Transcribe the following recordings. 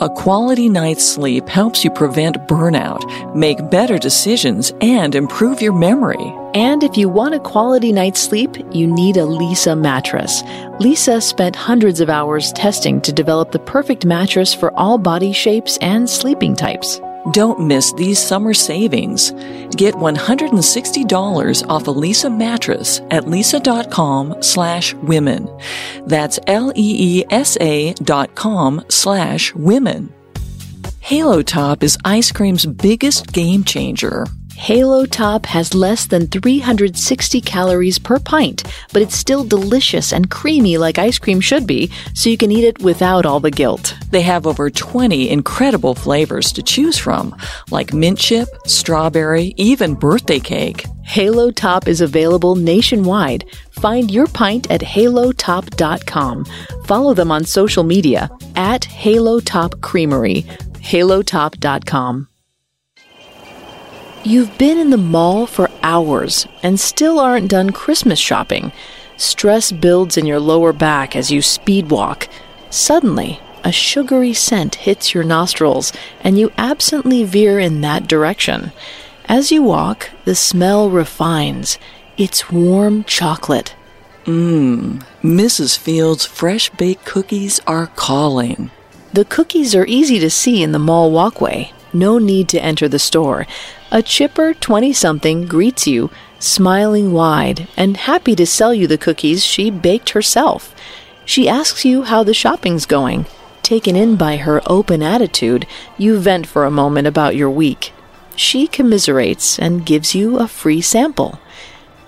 A quality night's sleep helps you prevent burnout, make better decisions, and improve your memory. And if you want a quality night's sleep, you need a Leesa mattress. Leesa spent hundreds of hours testing to develop the perfect mattress for all body shapes and sleeping types. Don't miss these summer savings. Get $160 off a Leesa mattress at leesa.com slash women. That's L-E-E-S-A dot com slash women. Halo Top is ice cream's biggest game changer. Halo Top has less than 360 calories per pint, but it's still delicious and creamy like ice cream should be, so you can eat it without all the guilt. They have over 20 incredible flavors to choose from, like mint chip, strawberry, even birthday cake. Halo Top is available nationwide. Find your pint at halotop.com. Follow them on social media at Halo Top Creamery, halotop.com. You've been in the mall for hours and still aren't done Christmas shopping. Stress builds in your lower back as you speed walk. Suddenly, a sugary scent hits your nostrils and you absently veer in that direction. As you walk, the smell refines. It's warm chocolate. Mmm, Mrs. Fields' fresh baked cookies are calling. The cookies are easy to see in the mall walkway. No need to enter the store. A chipper 20 something greets you, smiling wide and happy to sell you the cookies she baked herself. She asks you how the shopping's going. Taken in by her open attitude, you vent for a moment about your week. She commiserates and gives you a free sample.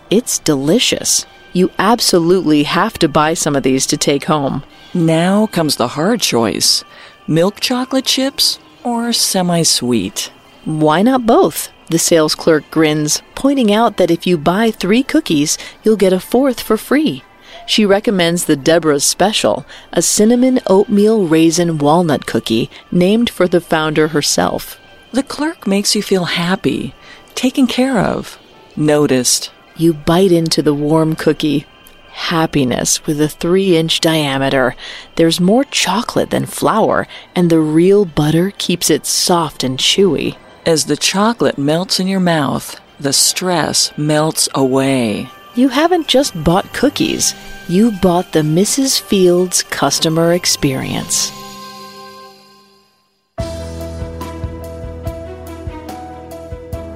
It's delicious. You absolutely have to buy some of these to take home. Now comes the hard choice milk chocolate chips or semi sweet. Why not both? The sales clerk grins, pointing out that if you buy three cookies, you'll get a fourth for free. She recommends the Deborah's Special, a cinnamon oatmeal raisin walnut cookie named for the founder herself. The clerk makes you feel happy, taken care of, noticed. You bite into the warm cookie. Happiness with a three inch diameter. There's more chocolate than flour, and the real butter keeps it soft and chewy. As the chocolate melts in your mouth, the stress melts away. You haven't just bought cookies, you bought the Mrs. Fields customer experience.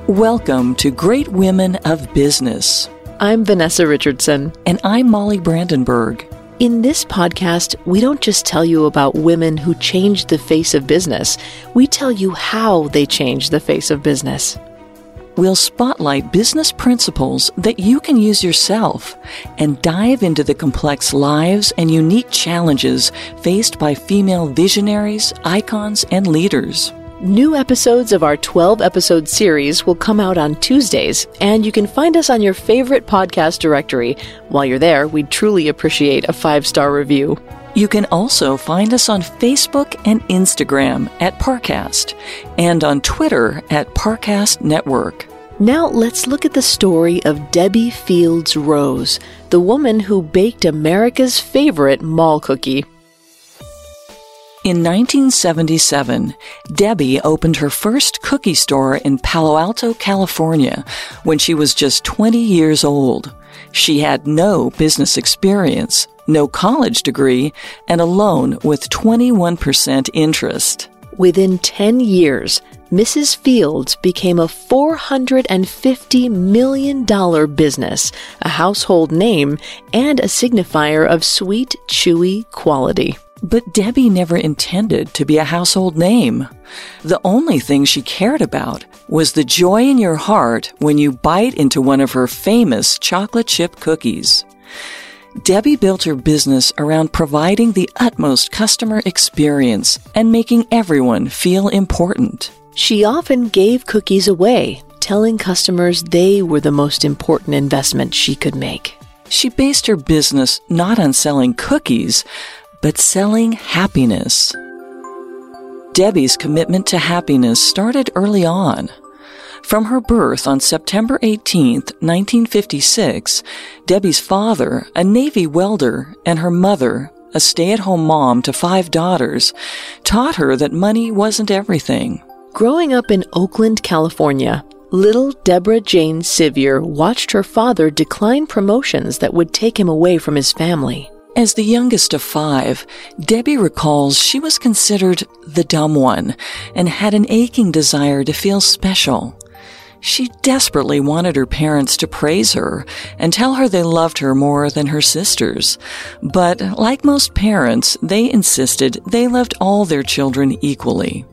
Welcome to Great Women of Business. I'm Vanessa Richardson. And I'm Molly Brandenburg. In this podcast, we don't just tell you about women who changed the face of business, we tell you how they changed the face of business. We'll spotlight business principles that you can use yourself and dive into the complex lives and unique challenges faced by female visionaries, icons, and leaders. New episodes of our 12 episode series will come out on Tuesdays, and you can find us on your favorite podcast directory. While you're there, we'd truly appreciate a five star review. You can also find us on Facebook and Instagram at Parcast and on Twitter at Parcast Network. Now let's look at the story of Debbi Fields Rose, the woman who baked America's favorite mall cookie. In 1977, Debbi opened her first cookie store in Palo Alto, California, when she was just 20 years old. She had no business experience, no college degree, and a loan with 21% interest. Within 10 years, Mrs. Fields became a $450 million business, a household name, and a signifier of sweet, chewy quality. But Debbi never intended to be a household name. The only thing she cared about was the joy in your heart when you bite into one of her famous chocolate chip cookies. Debbi built her business around providing the utmost customer experience and making everyone feel important. She often gave cookies away, telling customers they were the most important investment she could make. She based her business not on selling cookies, but selling happiness. Debbi's commitment to happiness started early on. From her birth on September 18, 1956, Debbi's father, a Navy welder, and her mother, a stay at home mom to five daughters, taught her that money wasn't everything. Growing up in Oakland, California, little Deborah Jane Sivyer watched her father decline promotions that would take him away from his family. As the youngest of five, Debbi recalls she was considered the dumb one and had an aching desire to feel special. She desperately wanted her parents to praise her and tell her they loved her more than her sisters. But like most parents, they insisted they loved all their children equally.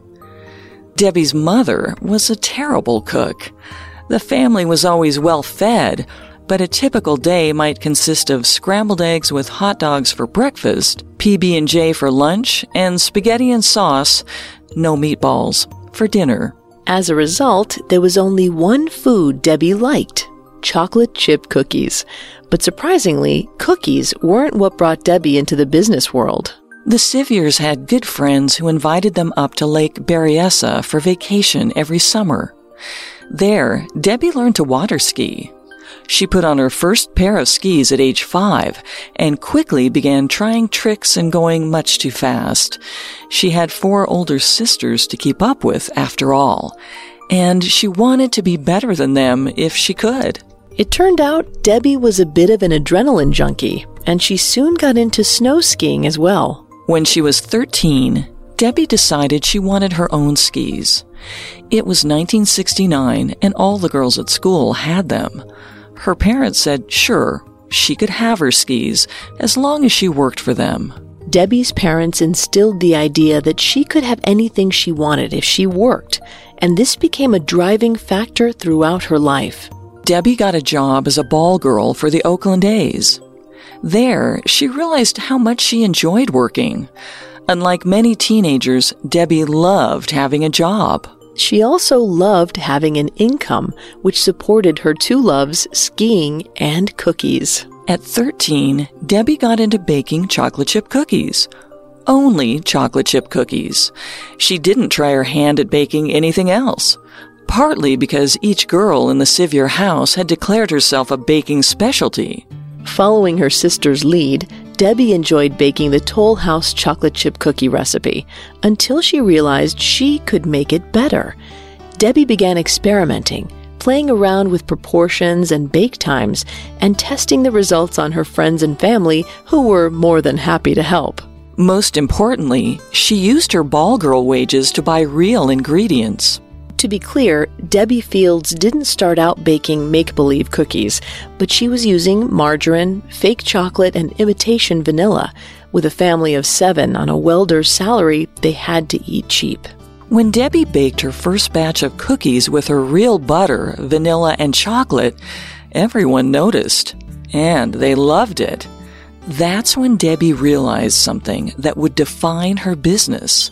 Debbi's mother was a terrible cook. The family was always well fed, but a typical day might consist of scrambled eggs with hot dogs for breakfast, PB&J for lunch, and spaghetti and sauce, no meatballs, for dinner. As a result, there was only one food Debbi liked chocolate chip cookies. But surprisingly, cookies weren't what brought Debbi into the business world. The Sivyers had good friends who invited them up to Lake Berryessa for vacation every summer. There, Debbi learned to water ski, she put on her first pair of skis at age five and quickly began trying tricks and going much too fast. She had four older sisters to keep up with, after all, and she wanted to be better than them if she could. It turned out Debbi was a bit of an adrenaline junkie, and she soon got into snow skiing as well. When she was 13, Debbi decided she wanted her own skis. It was 1969 and all the girls at school had them. Her parents said sure, she could have her skis as long as she worked for them. Debbi's parents instilled the idea that she could have anything she wanted if she worked, and this became a driving factor throughout her life. Debbi got a job as a ball girl for the Oakland A's. There, she realized how much she enjoyed working. Unlike many teenagers, Debbi loved having a job. She also loved having an income which supported her two loves, skiing and cookies. At 13, Debbi got into baking chocolate chip cookies. Only chocolate chip cookies. She didn't try her hand at baking anything else. Partly because each girl in the Sivyer house had declared herself a baking specialty. Following her sister's lead, Debbi enjoyed baking the Toll House chocolate chip cookie recipe until she realized she could make it better. Debbi began experimenting, playing around with proportions and bake times, and testing the results on her friends and family who were more than happy to help. Most importantly, she used her ball girl wages to buy real ingredients. To be clear, Debbi Fields didn't start out baking make believe cookies, but she was using margarine, fake chocolate, and imitation vanilla. With a family of seven on a welder's salary, they had to eat cheap. When Debbi baked her first batch of cookies with her real butter, vanilla, and chocolate, everyone noticed, and they loved it. That's when Debbi realized something that would define her business.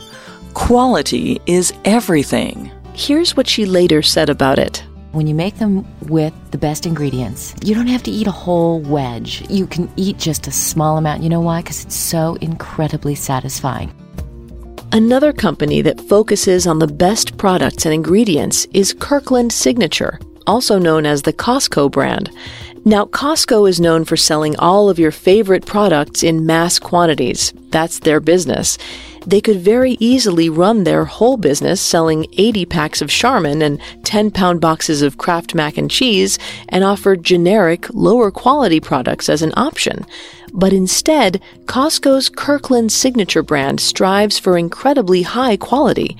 Quality is everything. Here's what she later said about it. When you make them with the best ingredients, you don't have to eat a whole wedge. You can eat just a small amount. You know why? Because it's so incredibly satisfying. Another company that focuses on the best products and ingredients is Kirkland Signature, also known as the Costco brand. Now, Costco is known for selling all of your favorite products in mass quantities. That's their business they could very easily run their whole business selling 80 packs of Charmin and 10 pound boxes of Kraft mac and cheese and offer generic, lower quality products as an option. But instead, Costco's Kirkland signature brand strives for incredibly high quality.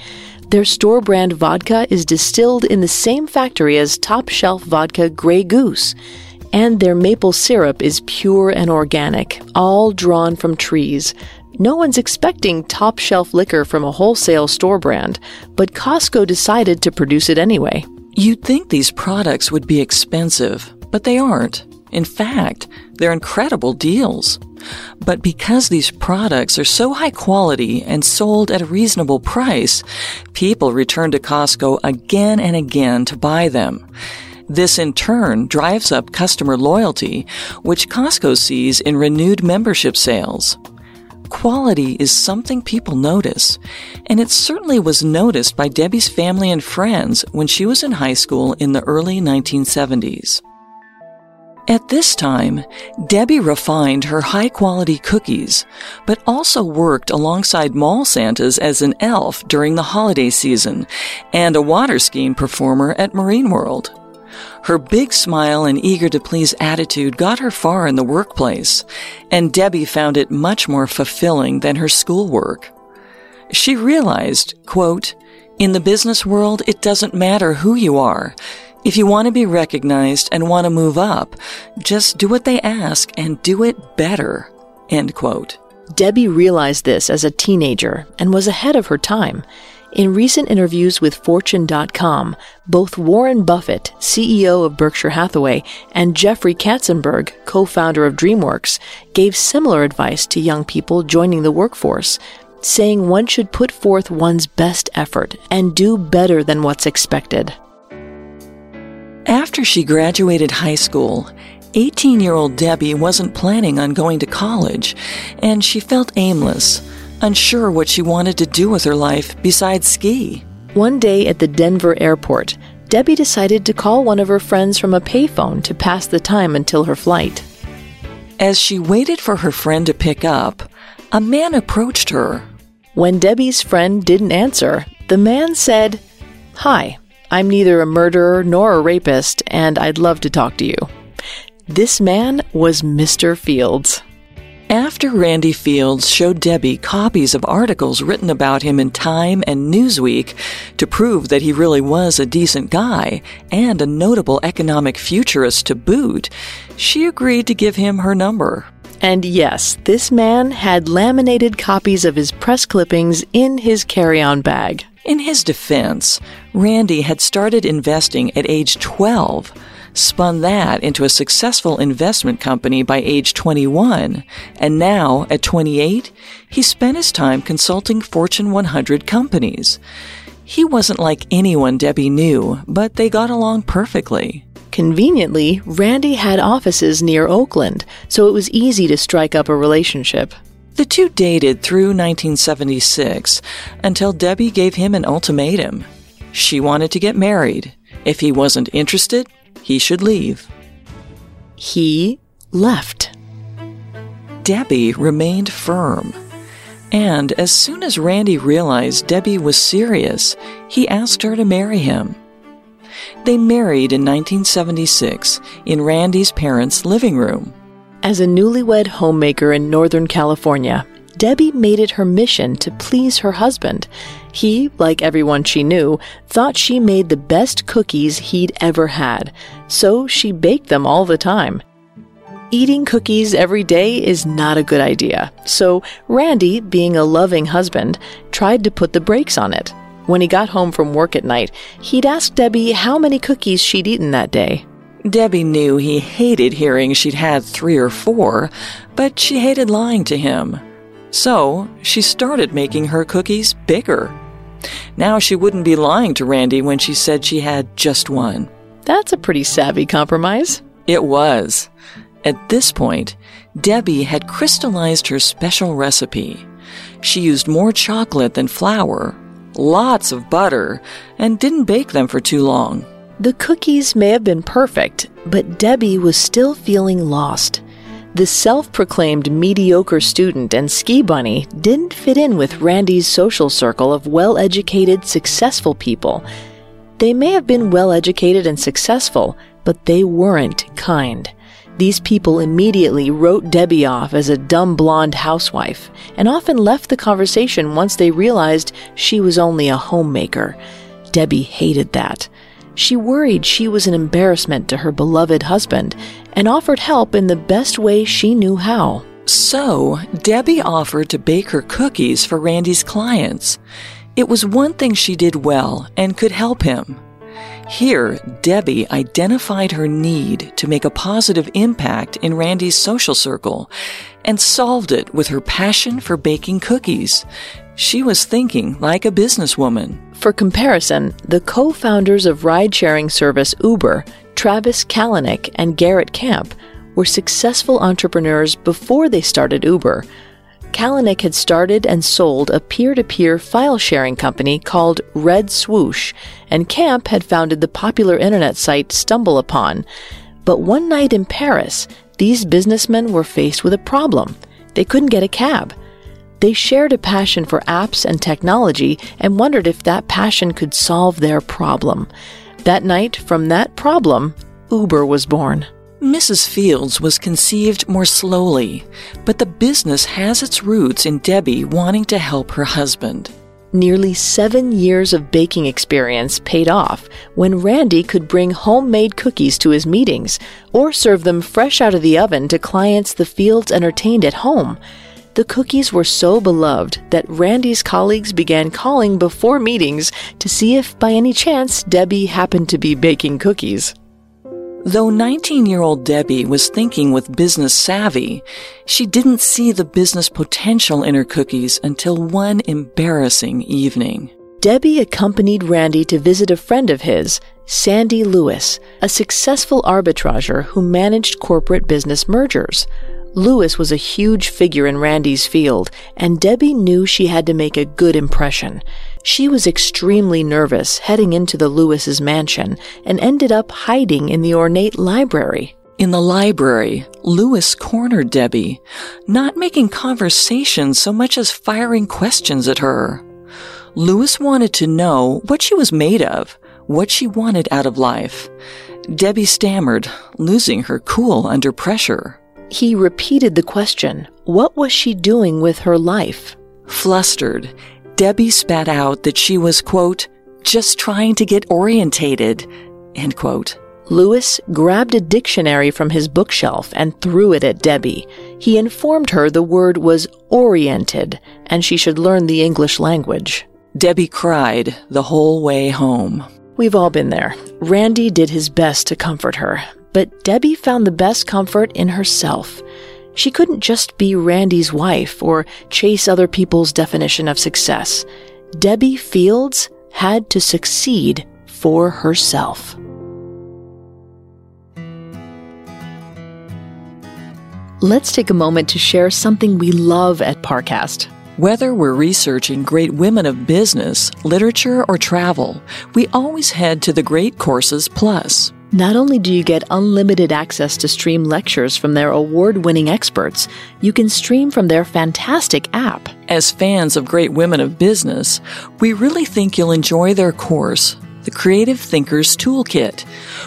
Their store brand vodka is distilled in the same factory as top shelf vodka Grey Goose. And their maple syrup is pure and organic, all drawn from trees. No one's expecting top shelf liquor from a wholesale store brand, but Costco decided to produce it anyway. You'd think these products would be expensive, but they aren't. In fact, they're incredible deals. But because these products are so high quality and sold at a reasonable price, people return to Costco again and again to buy them. This in turn drives up customer loyalty, which Costco sees in renewed membership sales quality is something people notice, and it certainly was noticed by Debbi's family and friends when she was in high school in the early 1970s. At this time, Debbi refined her high quality cookies, but also worked alongside mall Santas as an elf during the holiday season and a water skiing performer at Marine World. Her big smile and eager to please attitude got her far in the workplace, and Debbi found it much more fulfilling than her schoolwork. She realized, quote, in the business world, it doesn't matter who you are. If you want to be recognized and want to move up, just do what they ask and do it better. End quote. Debbi realized this as a teenager and was ahead of her time. In recent interviews with Fortune.com, both Warren Buffett, CEO of Berkshire Hathaway, and Jeffrey Katzenberg, co founder of DreamWorks, gave similar advice to young people joining the workforce, saying one should put forth one's best effort and do better than what's expected. After she graduated high school, 18 year old Debbi wasn't planning on going to college, and she felt aimless unsure what she wanted to do with her life besides ski. One day at the Denver airport, Debbi decided to call one of her friends from a payphone to pass the time until her flight. As she waited for her friend to pick up, a man approached her. When Debbi's friend didn't answer, the man said, Hi, I'm neither a murderer nor a rapist, and I'd love to talk to you. This man was Mr. Fields. After Randy Fields showed Debbi copies of articles written about him in Time and Newsweek to prove that he really was a decent guy and a notable economic futurist to boot, she agreed to give him her number. And yes, this man had laminated copies of his press clippings in his carry on bag. In his defense, Randy had started investing at age 12 spun that into a successful investment company by age 21, and now, at 28, he spent his time consulting Fortune 100 companies. He wasn't like anyone Debbi knew, but they got along perfectly. Conveniently, Randy had offices near Oakland, so it was easy to strike up a relationship. The two dated through 1976 until Debbi gave him an ultimatum. She wanted to get married. If he wasn't interested, he should leave. He left. Debbi remained firm. And as soon as Randy realized Debbi was serious, he asked her to marry him. They married in 1976 in Randy's parents' living room. As a newlywed homemaker in Northern California, Debbi made it her mission to please her husband. He, like everyone she knew, thought she made the best cookies he'd ever had, so she baked them all the time. Eating cookies every day is not a good idea, so Randy, being a loving husband, tried to put the brakes on it. When he got home from work at night, he'd ask Debbi how many cookies she'd eaten that day. Debbi knew he hated hearing she'd had three or four, but she hated lying to him. So she started making her cookies bigger. Now she wouldn't be lying to Randy when she said she had just one. That's a pretty savvy compromise. It was. At this point, Debbi had crystallized her special recipe. She used more chocolate than flour, lots of butter, and didn't bake them for too long. The cookies may have been perfect, but Debbi was still feeling lost. The self proclaimed mediocre student and ski bunny didn't fit in with Randy's social circle of well educated, successful people. They may have been well educated and successful, but they weren't kind. These people immediately wrote Debbi off as a dumb blonde housewife and often left the conversation once they realized she was only a homemaker. Debbi hated that. She worried she was an embarrassment to her beloved husband and offered help in the best way she knew how. So, Debbi offered to bake her cookies for Randy's clients. It was one thing she did well and could help him. Here, Debbi identified her need to make a positive impact in Randy's social circle and solved it with her passion for baking cookies. She was thinking like a businesswoman. For comparison, the co founders of ride sharing service Uber Travis Kalanick and Garrett Camp were successful entrepreneurs before they started Uber. Kalanick had started and sold a peer to peer file sharing company called Red Swoosh, and Camp had founded the popular internet site StumbleUpon. But one night in Paris, these businessmen were faced with a problem. They couldn't get a cab. They shared a passion for apps and technology and wondered if that passion could solve their problem. That night, from that problem, Uber was born. Mrs. Fields was conceived more slowly, but the business has its roots in Debbi wanting to help her husband. Nearly seven years of baking experience paid off when Randy could bring homemade cookies to his meetings or serve them fresh out of the oven to clients the Fields entertained at home. The cookies were so beloved that Randy's colleagues began calling before meetings to see if by any chance Debbi happened to be baking cookies. Though 19 year old Debbi was thinking with business savvy, she didn't see the business potential in her cookies until one embarrassing evening. Debbi accompanied Randy to visit a friend of his, Sandy Lewis, a successful arbitrager who managed corporate business mergers. Lewis was a huge figure in Randy's field, and Debbi knew she had to make a good impression. She was extremely nervous heading into the Lewis's mansion and ended up hiding in the ornate library. In the library, Lewis cornered Debbi, not making conversation so much as firing questions at her. Lewis wanted to know what she was made of, what she wanted out of life. Debbi stammered, losing her cool under pressure. He repeated the question What was she doing with her life? Flustered, Debbi spat out that she was, quote, just trying to get orientated, end quote. Lewis grabbed a dictionary from his bookshelf and threw it at Debbi. He informed her the word was oriented and she should learn the English language. Debbi cried the whole way home. We've all been there. Randy did his best to comfort her, but Debbi found the best comfort in herself. She couldn't just be Randy's wife or chase other people's definition of success. Debbi Fields had to succeed for herself. Let's take a moment to share something we love at Parcast. Whether we're researching great women of business, literature, or travel, we always head to the Great Courses Plus. Not only do you get unlimited access to stream lectures from their award winning experts, you can stream from their fantastic app. As fans of great women of business, we really think you'll enjoy their course, the Creative Thinkers Toolkit,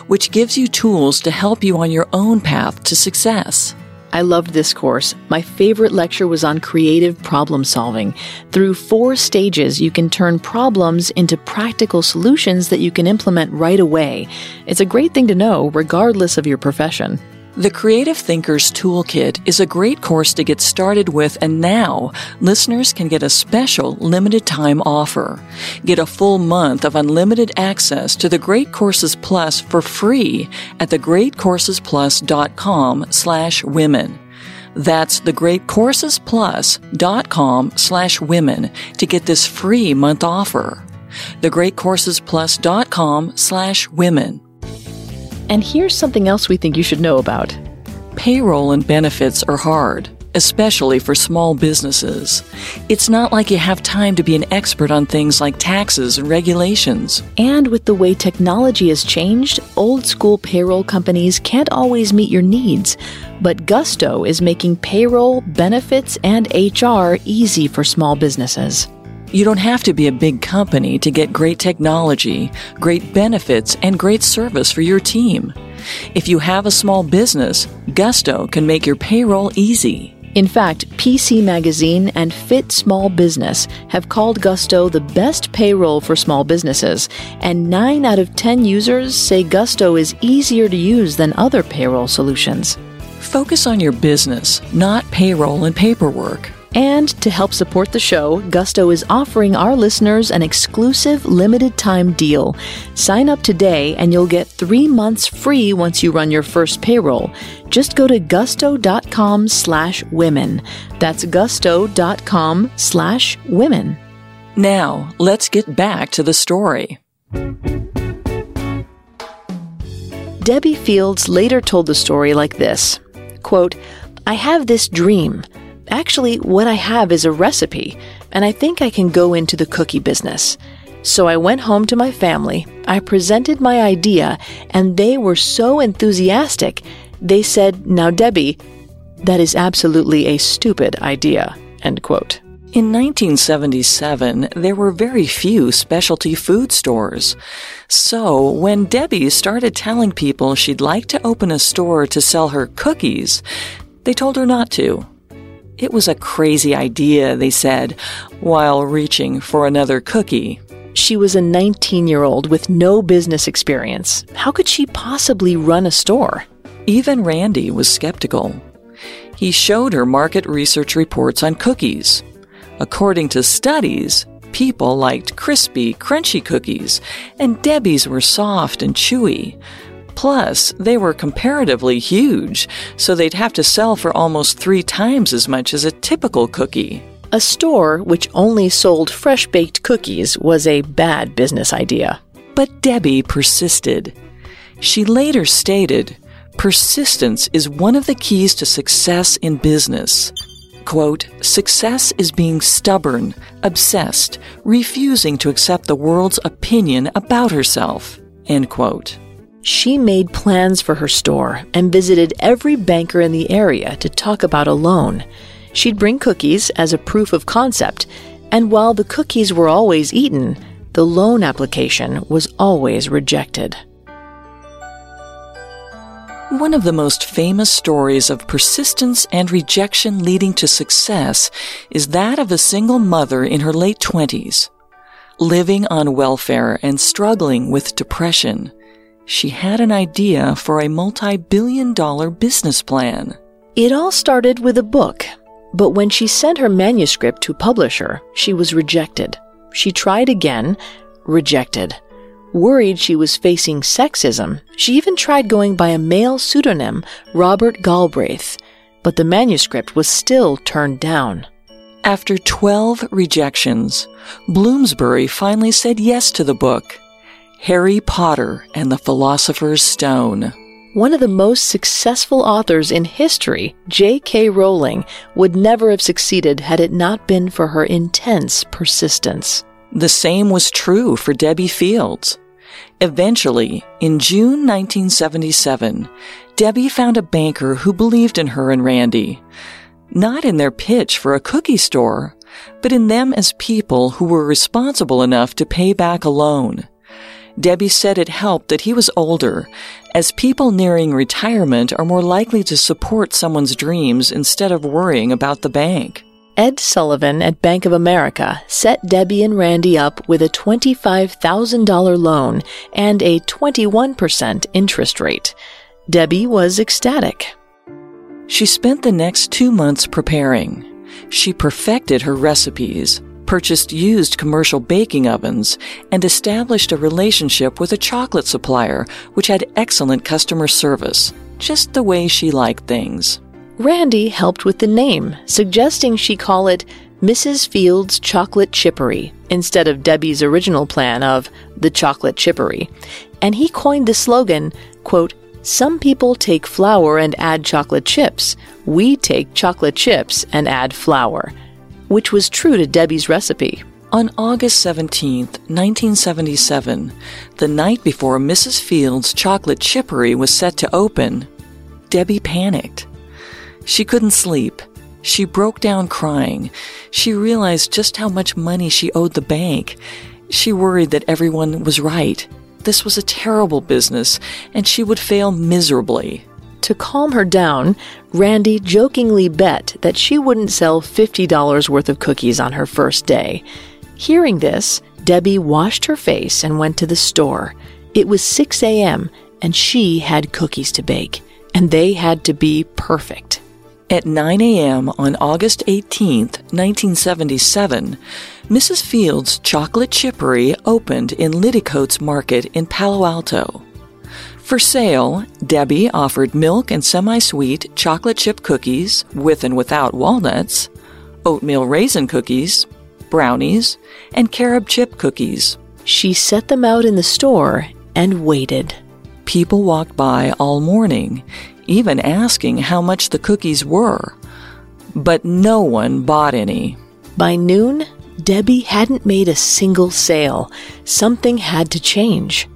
which gives you tools to help you on your own path to success. I loved this course. My favorite lecture was on creative problem solving. Through four stages, you can turn problems into practical solutions that you can implement right away. It's a great thing to know, regardless of your profession. The Creative Thinkers Toolkit is a great course to get started with, and now listeners can get a special limited time offer. Get a full month of unlimited access to the Great Courses Plus for free at thegreatcoursesplus.com slash women. That's thegreatcoursesplus.com slash women to get this free month offer. Thegreatcoursesplus.com slash women. And here's something else we think you should know about. Payroll and benefits are hard, especially for small businesses. It's not like you have time to be an expert on things like taxes and regulations. And with the way technology has changed, old school payroll companies can't always meet your needs. But Gusto is making payroll, benefits, and HR easy for small businesses. You don't have to be a big company to get great technology, great benefits, and great service for your team. If you have a small business, Gusto can make your payroll easy. In fact, PC Magazine and Fit Small Business have called Gusto the best payroll for small businesses, and 9 out of 10 users say Gusto is easier to use than other payroll solutions. Focus on your business, not payroll and paperwork. And to help support the show, Gusto is offering our listeners an exclusive limited time deal. Sign up today and you'll get three months free once you run your first payroll. Just go to gusto.com slash women. That's gusto.com slash women. Now, let's get back to the story. Debbi Fields later told the story like this quote, I have this dream. Actually, what I have is a recipe, and I think I can go into the cookie business. So I went home to my family, I presented my idea, and they were so enthusiastic. They said, Now, Debbi, that is absolutely a stupid idea. End quote. In 1977, there were very few specialty food stores. So, when Debbi started telling people she'd like to open a store to sell her cookies, they told her not to. It was a crazy idea, they said, while reaching for another cookie. She was a 19 year old with no business experience. How could she possibly run a store? Even Randy was skeptical. He showed her market research reports on cookies. According to studies, people liked crispy, crunchy cookies, and Debbi's were soft and chewy. Plus, they were comparatively huge, so they'd have to sell for almost three times as much as a typical cookie. A store which only sold fresh baked cookies was a bad business idea. But Debbi persisted. She later stated, Persistence is one of the keys to success in business. Quote, success is being stubborn, obsessed, refusing to accept the world's opinion about herself. End quote. She made plans for her store and visited every banker in the area to talk about a loan. She'd bring cookies as a proof of concept, and while the cookies were always eaten, the loan application was always rejected. One of the most famous stories of persistence and rejection leading to success is that of a single mother in her late 20s. Living on welfare and struggling with depression, she had an idea for a multi billion dollar business plan. It all started with a book but when she sent her manuscript to publisher, she was rejected. She tried again, rejected. Worried she was facing sexism, she even tried going by a male pseudonym, Robert Galbraith, but the manuscript was still turned down. After 12 rejections, Bloomsbury finally said yes to the book, Harry Potter and the Philosopher's Stone. One of the most successful authors in history, J.K. Rowling, would never have succeeded had it not been for her intense persistence. The same was true for Debbi Fields. Eventually, in June 1977, Debbi found a banker who believed in her and Randy. Not in their pitch for a cookie store, but in them as people who were responsible enough to pay back a loan. Debbi said it helped that he was older, as people nearing retirement are more likely to support someone's dreams instead of worrying about the bank. Ed Sullivan at Bank of America set Debbi and Randy up with a $25,000 loan and a 21% interest rate. Debbi was ecstatic. She spent the next two months preparing. She perfected her recipes, purchased used commercial baking ovens, and established a relationship with a chocolate supplier which had excellent customer service, just the way she liked things. Randy helped with the name, suggesting she call it Mrs. Fields Chocolate Chippery instead of Debbi's original plan of the Chocolate Chippery. And he coined the slogan, quote, some people take flour and add chocolate chips. We take chocolate chips and add flour which was true to Debbi's recipe. On August 17, 1977, the night before Mrs. Fields' chocolate chippery was set to open, Debbi panicked. She couldn't sleep. She broke down crying. She realized just how much money she owed the bank. She worried that everyone was right. This was a terrible business, and she would fail miserably. To calm her down, Randy jokingly bet that she wouldn't sell $50 worth of cookies on her first day. Hearing this, Debbi washed her face and went to the store. It was 6 a.m., and she had cookies to bake, and they had to be perfect. At 9 a.m. on August 18, 1977, Mrs. Fields' Chocolate Chippery opened in Liddicoats Market in Palo Alto. For sale, Debbi offered milk and semi sweet chocolate chip cookies with and without walnuts, oatmeal raisin cookies, brownies, and carob chip cookies. She set them out in the store and waited. People walked by all morning, even asking how much the cookies were. But no one bought any. By noon, Debbi hadn't made a single sale. Something had to change.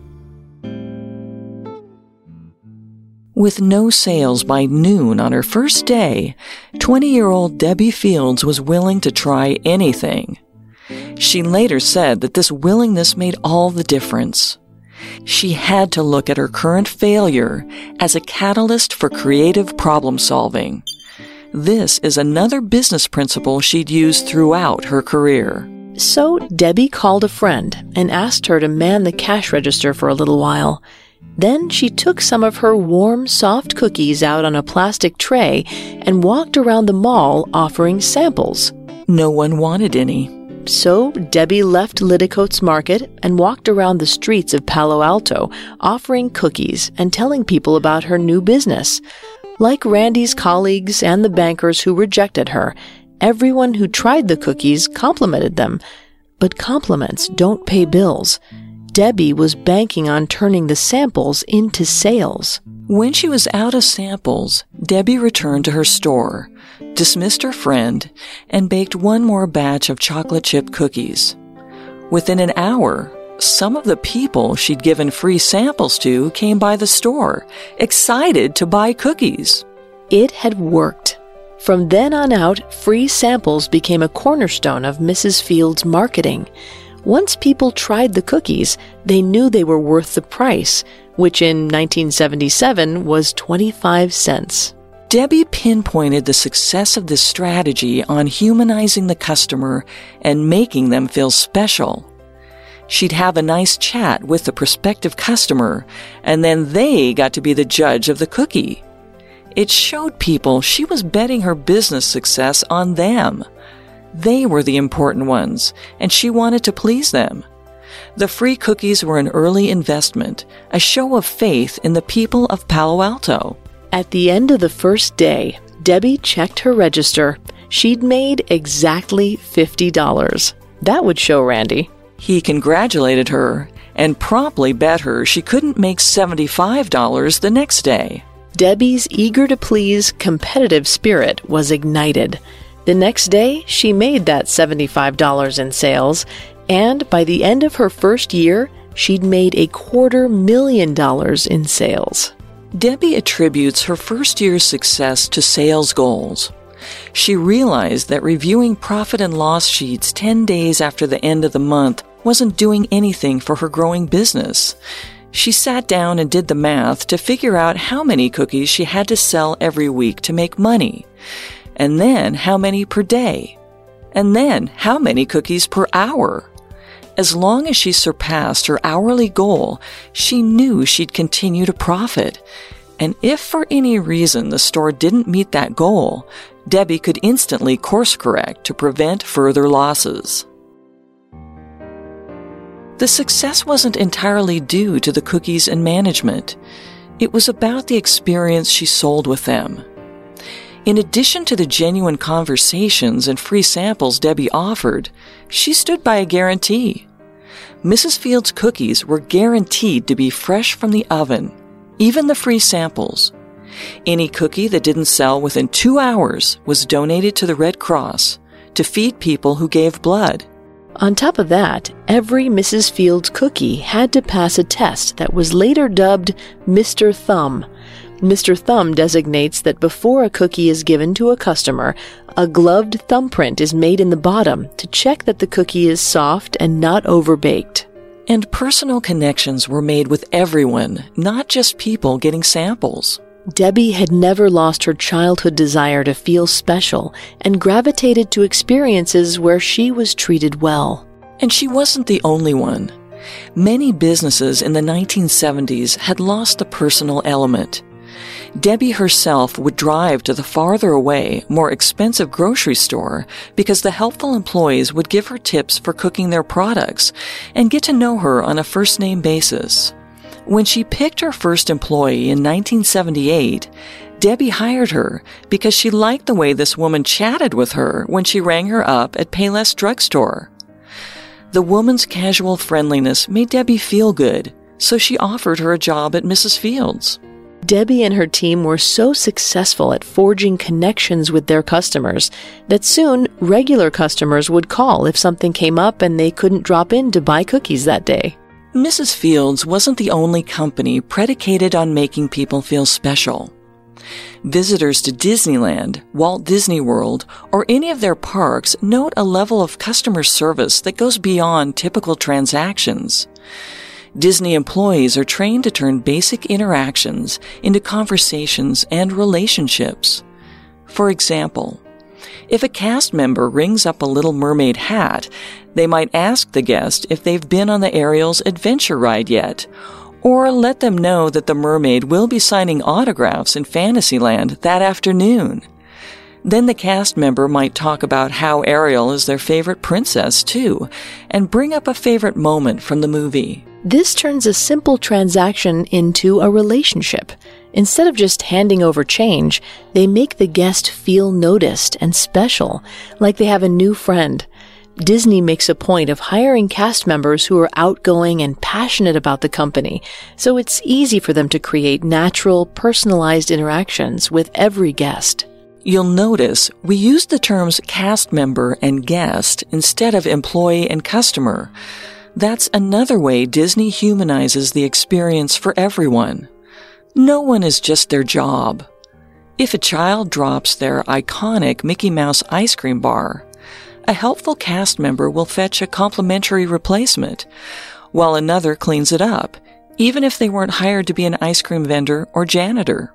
With no sales by noon on her first day, 20 year old Debbi Fields was willing to try anything. She later said that this willingness made all the difference. She had to look at her current failure as a catalyst for creative problem solving. This is another business principle she'd used throughout her career. So Debbi called a friend and asked her to man the cash register for a little while. Then she took some of her warm, soft cookies out on a plastic tray and walked around the mall offering samples. No one wanted any. So Debbi left Liddicoats Market and walked around the streets of Palo Alto, offering cookies and telling people about her new business. Like Randy's colleagues and the bankers who rejected her, everyone who tried the cookies complimented them. But compliments don't pay bills. Debbi was banking on turning the samples into sales. When she was out of samples, Debbi returned to her store, dismissed her friend, and baked one more batch of chocolate chip cookies. Within an hour, some of the people she'd given free samples to came by the store, excited to buy cookies. It had worked. From then on out, free samples became a cornerstone of Mrs. Field's marketing. Once people tried the cookies, they knew they were worth the price, which in 1977 was 25 cents. Debbi pinpointed the success of this strategy on humanizing the customer and making them feel special. She'd have a nice chat with the prospective customer, and then they got to be the judge of the cookie. It showed people she was betting her business success on them. They were the important ones, and she wanted to please them. The free cookies were an early investment, a show of faith in the people of Palo Alto. At the end of the first day, Debbi checked her register. She'd made exactly $50. That would show Randy. He congratulated her and promptly bet her she couldn't make $75 the next day. Debbi's eager to please competitive spirit was ignited. The next day, she made that $75 in sales, and by the end of her first year, she'd made a quarter million dollars in sales. Debbi attributes her first year's success to sales goals. She realized that reviewing profit and loss sheets 10 days after the end of the month wasn't doing anything for her growing business. She sat down and did the math to figure out how many cookies she had to sell every week to make money and then how many per day, and then how many cookies per hour. As long as she surpassed her hourly goal, she knew she'd continue to profit. And if for any reason the store didn't meet that goal, Debbi could instantly course correct to prevent further losses. The success wasn't entirely due to the cookies and management. It was about the experience she sold with them. In addition to the genuine conversations and free samples Debbi offered, she stood by a guarantee. Mrs. Field's cookies were guaranteed to be fresh from the oven, even the free samples. Any cookie that didn't sell within two hours was donated to the Red Cross to feed people who gave blood. On top of that, every Mrs. Field's cookie had to pass a test that was later dubbed Mr. Thumb, Mr. Thumb designates that before a cookie is given to a customer, a gloved thumbprint is made in the bottom to check that the cookie is soft and not overbaked. And personal connections were made with everyone, not just people getting samples. Debbi had never lost her childhood desire to feel special and gravitated to experiences where she was treated well. And she wasn't the only one. Many businesses in the 1970s had lost the personal element. Debbi herself would drive to the farther away, more expensive grocery store because the helpful employees would give her tips for cooking their products and get to know her on a first name basis. When she picked her first employee in 1978, Debbi hired her because she liked the way this woman chatted with her when she rang her up at Payless Drugstore. The woman's casual friendliness made Debbi feel good, so she offered her a job at Mrs. Fields. Debbi and her team were so successful at forging connections with their customers that soon regular customers would call if something came up and they couldn't drop in to buy cookies that day. Mrs. Fields wasn't the only company predicated on making people feel special. Visitors to Disneyland, Walt Disney World, or any of their parks note a level of customer service that goes beyond typical transactions. Disney employees are trained to turn basic interactions into conversations and relationships. For example, if a cast member rings up a Little Mermaid hat, they might ask the guest if they've been on the Ariel's adventure ride yet, or let them know that the mermaid will be signing autographs in Fantasyland that afternoon. Then the cast member might talk about how Ariel is their favorite princess, too, and bring up a favorite moment from the movie. This turns a simple transaction into a relationship. Instead of just handing over change, they make the guest feel noticed and special, like they have a new friend. Disney makes a point of hiring cast members who are outgoing and passionate about the company, so it's easy for them to create natural, personalized interactions with every guest. You'll notice we use the terms cast member and guest instead of employee and customer. That's another way Disney humanizes the experience for everyone. No one is just their job. If a child drops their iconic Mickey Mouse ice cream bar, a helpful cast member will fetch a complimentary replacement, while another cleans it up, even if they weren't hired to be an ice cream vendor or janitor.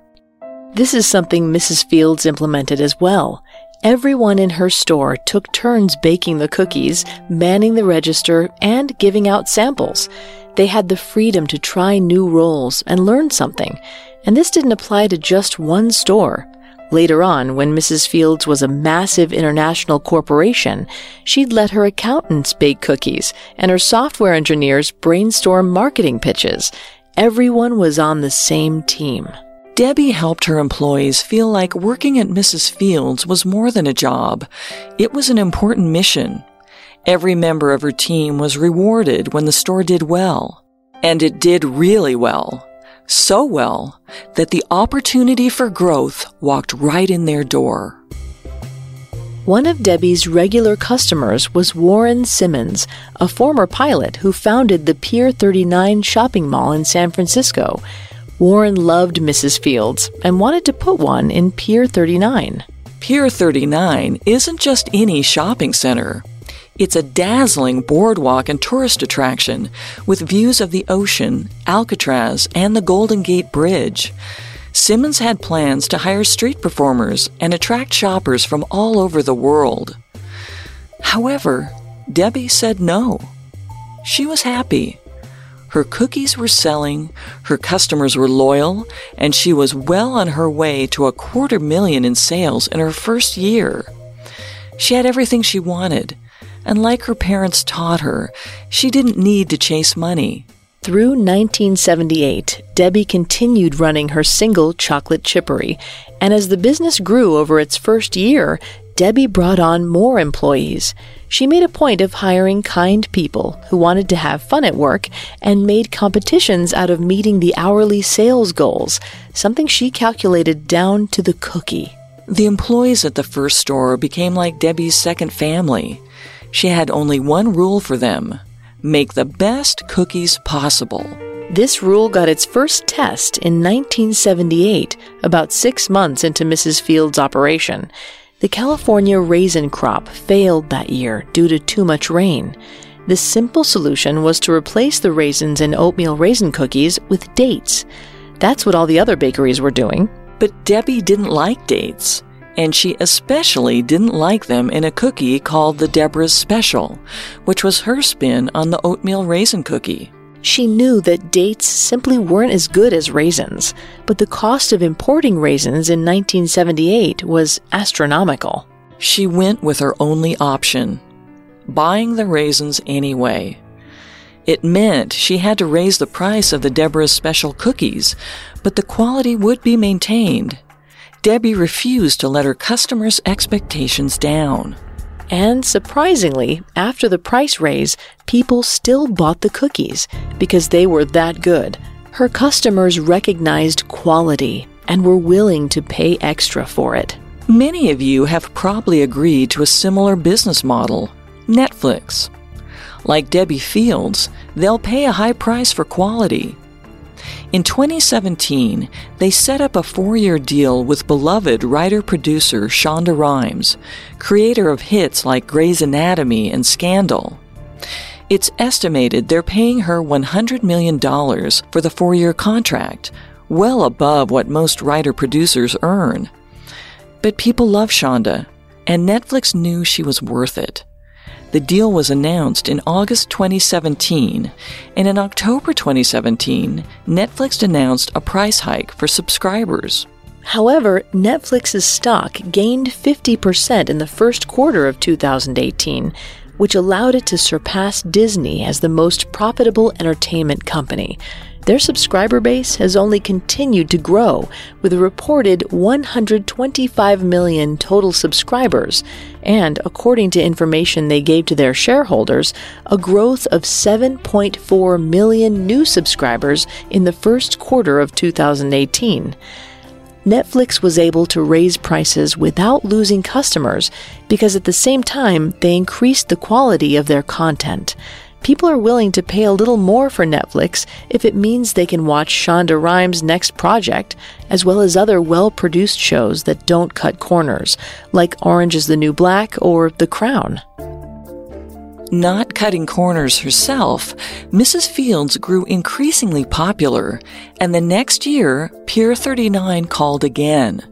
This is something Mrs. Fields implemented as well. Everyone in her store took turns baking the cookies, manning the register, and giving out samples. They had the freedom to try new roles and learn something. And this didn't apply to just one store. Later on, when Mrs. Fields was a massive international corporation, she'd let her accountants bake cookies and her software engineers brainstorm marketing pitches. Everyone was on the same team. Debbi helped her employees feel like working at Mrs. Fields was more than a job. It was an important mission. Every member of her team was rewarded when the store did well. And it did really well. So well that the opportunity for growth walked right in their door. One of Debbi's regular customers was Warren Simmons, a former pilot who founded the Pier 39 shopping mall in San Francisco. Warren loved Mrs. Fields and wanted to put one in Pier 39. Pier 39 isn't just any shopping center. It's a dazzling boardwalk and tourist attraction with views of the ocean, Alcatraz, and the Golden Gate Bridge. Simmons had plans to hire street performers and attract shoppers from all over the world. However, Debbi said no. She was happy. Her cookies were selling, her customers were loyal, and she was well on her way to a quarter million in sales in her first year. She had everything she wanted, and like her parents taught her, she didn't need to chase money. Through 1978, Debbi continued running her single chocolate chippery, and as the business grew over its first year, Debbi brought on more employees. She made a point of hiring kind people who wanted to have fun at work and made competitions out of meeting the hourly sales goals, something she calculated down to the cookie. The employees at the first store became like Debbi's second family. She had only one rule for them make the best cookies possible. This rule got its first test in 1978, about six months into Mrs. Field's operation. The California raisin crop failed that year due to too much rain. The simple solution was to replace the raisins in oatmeal raisin cookies with dates. That's what all the other bakeries were doing. But Debbi didn't like dates, and she especially didn't like them in a cookie called the Deborah's Special, which was her spin on the oatmeal raisin cookie. She knew that dates simply weren't as good as raisins, but the cost of importing raisins in 1978 was astronomical. She went with her only option buying the raisins anyway. It meant she had to raise the price of the Deborah's special cookies, but the quality would be maintained. Debbi refused to let her customers' expectations down. And surprisingly, after the price raise, people still bought the cookies because they were that good. Her customers recognized quality and were willing to pay extra for it. Many of you have probably agreed to a similar business model Netflix. Like Debbi Fields, they'll pay a high price for quality. In 2017, they set up a four year deal with beloved writer producer Shonda Rhimes, creator of hits like Grey's Anatomy and Scandal. It's estimated they're paying her $100 million for the four year contract, well above what most writer producers earn. But people love Shonda, and Netflix knew she was worth it. The deal was announced in August 2017, and in October 2017, Netflix announced a price hike for subscribers. However, Netflix's stock gained 50% in the first quarter of 2018, which allowed it to surpass Disney as the most profitable entertainment company. Their subscriber base has only continued to grow, with a reported 125 million total subscribers, and, according to information they gave to their shareholders, a growth of 7.4 million new subscribers in the first quarter of 2018. Netflix was able to raise prices without losing customers because at the same time they increased the quality of their content people are willing to pay a little more for Netflix if it means they can watch Shonda Rhimes' next project, as well as other well produced shows that don't cut corners, like Orange is the New Black or The Crown. Not cutting corners herself, Mrs. Fields grew increasingly popular, and the next year, Pier 39 called again.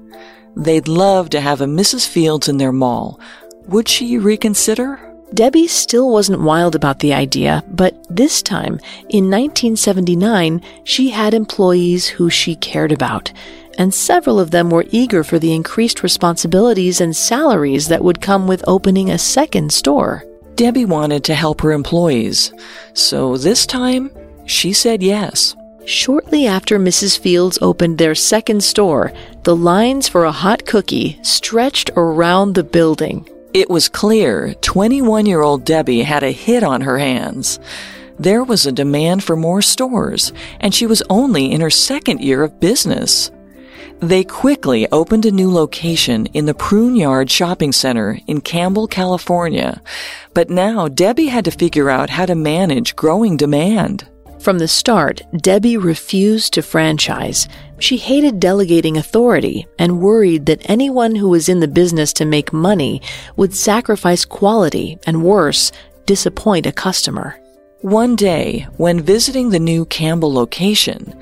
They'd love to have a Mrs. Fields in their mall. Would she reconsider? Debbi still wasn't wild about the idea, but this time, in 1979, she had employees who she cared about, and several of them were eager for the increased responsibilities and salaries that would come with opening a second store. Debbi wanted to help her employees, so this time she said yes. Shortly after Mrs. Fields opened their second store, the lines for a hot cookie stretched around the building. It was clear 21 year old Debbi had a hit on her hands. There was a demand for more stores, and she was only in her second year of business. They quickly opened a new location in the Prune Yard Shopping Center in Campbell, California. But now Debbi had to figure out how to manage growing demand. From the start, Debbi refused to franchise. She hated delegating authority and worried that anyone who was in the business to make money would sacrifice quality and worse, disappoint a customer. One day, when visiting the new Campbell location,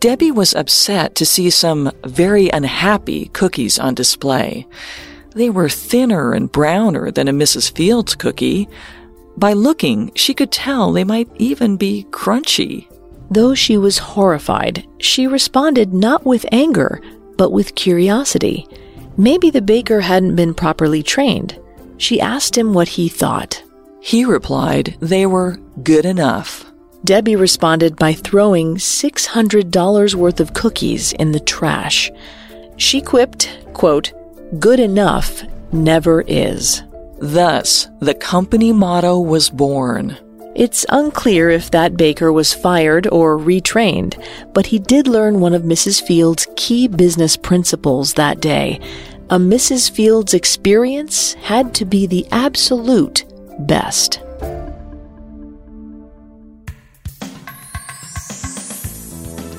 Debbi was upset to see some very unhappy cookies on display. They were thinner and browner than a Mrs. Fields cookie, by looking, she could tell they might even be crunchy. Though she was horrified, she responded not with anger, but with curiosity. Maybe the baker hadn't been properly trained. She asked him what he thought. He replied they were good enough. Debbi responded by throwing $600 worth of cookies in the trash. She quipped, quote, Good enough never is. Thus, the company motto was born. It's unclear if that baker was fired or retrained, but he did learn one of Mrs. Fields' key business principles that day. A Mrs. Fields experience had to be the absolute best.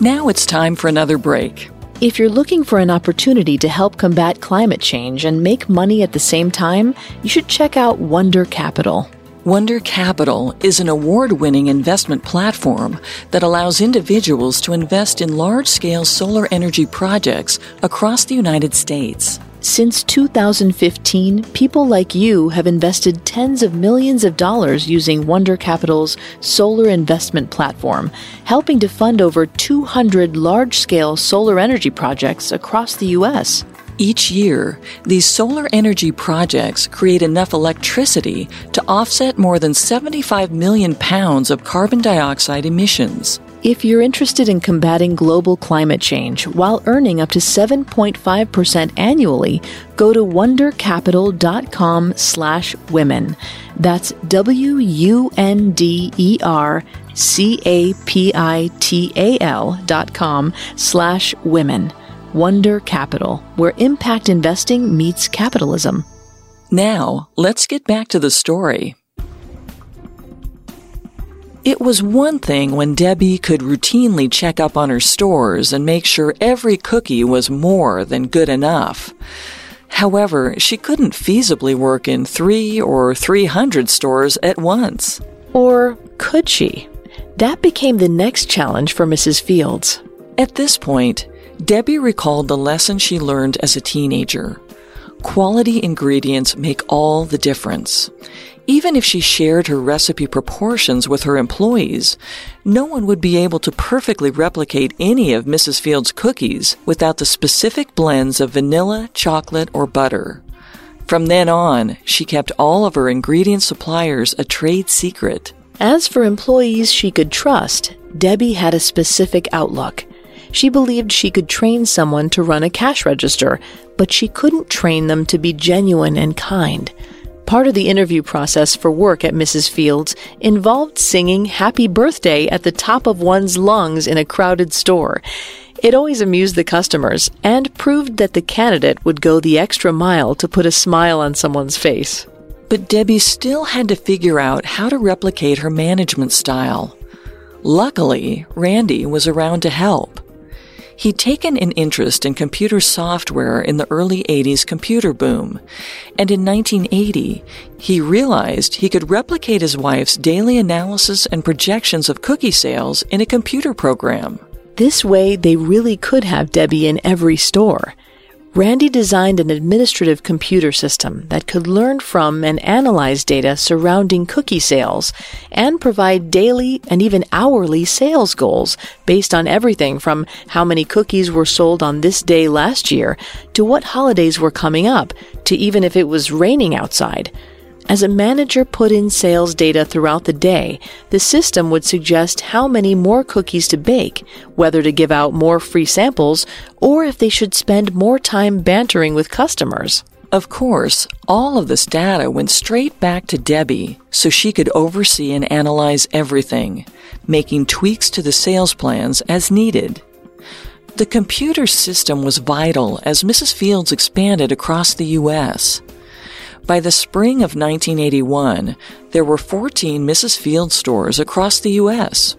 Now it's time for another break. If you're looking for an opportunity to help combat climate change and make money at the same time, you should check out Wunder Capital. Wunder Capital is an award winning investment platform that allows individuals to invest in large scale solar energy projects across the United States. Since 2015, people like you have invested tens of millions of dollars using Wunder Capital's solar investment platform, helping to fund over 200 large scale solar energy projects across the U.S. Each year, these solar energy projects create enough electricity to offset more than 75 million pounds of carbon dioxide emissions. If you're interested in combating global climate change while earning up to 7.5% annually, go to wundercapital.com slash women. That's W-U-N-D-E-R-C-A-P-I-T-A-L dot com slash women. Wunder Capital, where impact investing meets capitalism. Now, let's get back to the story. It was one thing when Debbi could routinely check up on her stores and make sure every cookie was more than good enough. However, she couldn't feasibly work in three or three hundred stores at once. Or could she? That became the next challenge for Mrs. Fields. At this point, Debbi recalled the lesson she learned as a teenager. Quality ingredients make all the difference. Even if she shared her recipe proportions with her employees, no one would be able to perfectly replicate any of Mrs. Field's cookies without the specific blends of vanilla, chocolate, or butter. From then on, she kept all of her ingredient suppliers a trade secret. As for employees she could trust, Debbi had a specific outlook. She believed she could train someone to run a cash register, but she couldn't train them to be genuine and kind. Part of the interview process for work at Mrs. Fields involved singing Happy Birthday at the top of one's lungs in a crowded store. It always amused the customers and proved that the candidate would go the extra mile to put a smile on someone's face. But Debbi still had to figure out how to replicate her management style. Luckily, Randy was around to help. He'd taken an interest in computer software in the early 80s computer boom, and in 1980, he realized he could replicate his wife's daily analysis and projections of cookie sales in a computer program. This way, they really could have Debbi in every store. Randy designed an administrative computer system that could learn from and analyze data surrounding cookie sales and provide daily and even hourly sales goals based on everything from how many cookies were sold on this day last year to what holidays were coming up to even if it was raining outside. As a manager put in sales data throughout the day, the system would suggest how many more cookies to bake, whether to give out more free samples, or if they should spend more time bantering with customers. Of course, all of this data went straight back to Debbi so she could oversee and analyze everything, making tweaks to the sales plans as needed. The computer system was vital as Mrs. Fields expanded across the U.S. By the spring of 1981, there were 14 Mrs. Field stores across the U.S.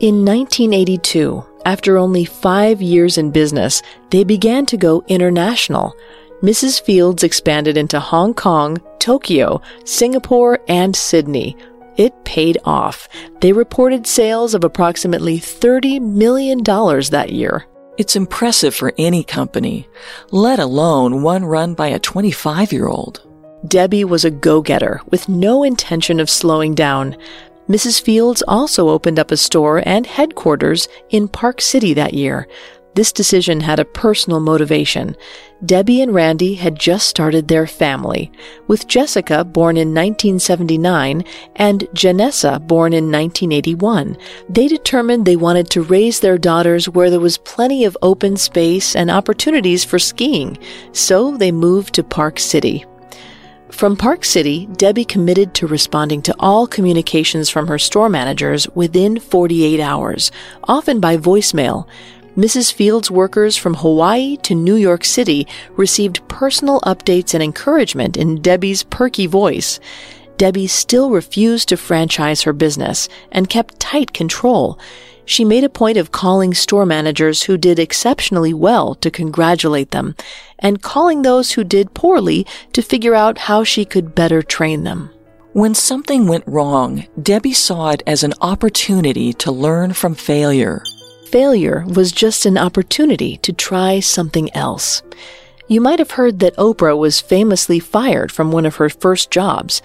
In 1982, after only five years in business, they began to go international. Mrs. Fields expanded into Hong Kong, Tokyo, Singapore, and Sydney. It paid off. They reported sales of approximately $30 million that year. It's impressive for any company, let alone one run by a 25 year old. Debbi was a go getter with no intention of slowing down. Mrs. Fields also opened up a store and headquarters in Park City that year. This decision had a personal motivation. Debbi and Randy had just started their family, with Jessica born in 1979 and Janessa born in 1981. They determined they wanted to raise their daughters where there was plenty of open space and opportunities for skiing, so they moved to Park City. From Park City, Debbi committed to responding to all communications from her store managers within 48 hours, often by voicemail. Mrs. Fields workers from Hawaii to New York City received personal updates and encouragement in Debbi's perky voice. Debbi still refused to franchise her business and kept tight control. She made a point of calling store managers who did exceptionally well to congratulate them and calling those who did poorly to figure out how she could better train them. When something went wrong, Debbi saw it as an opportunity to learn from failure. Failure was just an opportunity to try something else. You might have heard that Oprah was famously fired from one of her first jobs,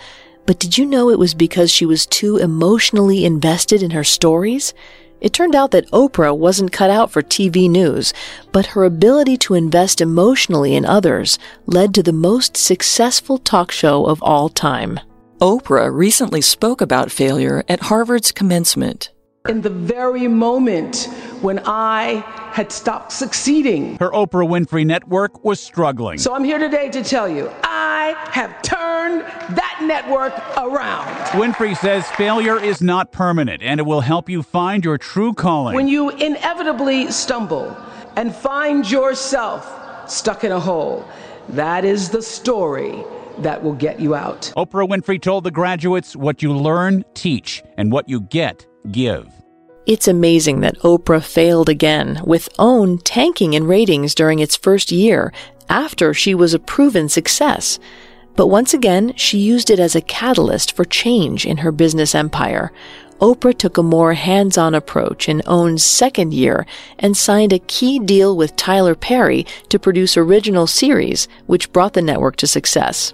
but did you know it was because she was too emotionally invested in her stories? It turned out that Oprah wasn't cut out for TV news, but her ability to invest emotionally in others led to the most successful talk show of all time. Oprah recently spoke about failure at Harvard's commencement. In the very moment when I had stopped succeeding, Her Oprah Winfrey network was struggling. so I'm here today to tell you I have turned that network around. Winfrey says failure is not permanent and it will help you find your true calling. When you inevitably stumble and find yourself stuck in a hole, that is the story that will get you out. Oprah Winfrey told the graduates what you learn, teach, and what you get, give. It's amazing that Oprah failed again, with OWN tanking in ratings during its first year after she was a proven success. But once again, she used it as a catalyst for change in her business empire. Oprah took a more hands on approach in OWN's second year and signed a key deal with Tyler Perry to produce original series, which brought the network to success.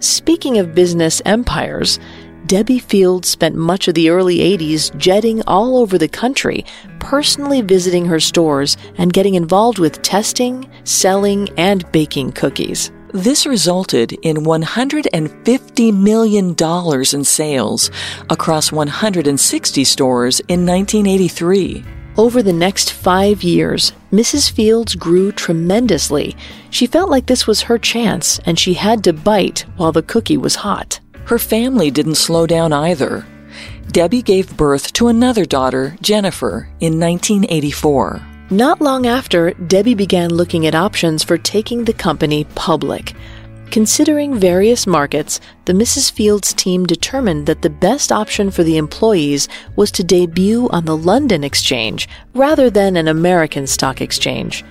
Speaking of business empires, Debbi Fields spent much of the early 80s jetting all over the country, personally visiting her stores and getting involved with testing, selling, and baking cookies. This resulted in $150 million in sales across 160 stores in 1983. Over the next five years, Mrs. Fields grew tremendously. She felt like this was her chance, and she had to bite while the cookie was hot. Her family didn't slow down either. Debbi gave birth to another daughter, Jennifer, in 1984. Not long after, Debbi began looking at options for taking the company public. Considering various markets, the Mrs. Fields team determined that the best option for the employees was to debut on the London Exchange rather than an American stock exchange.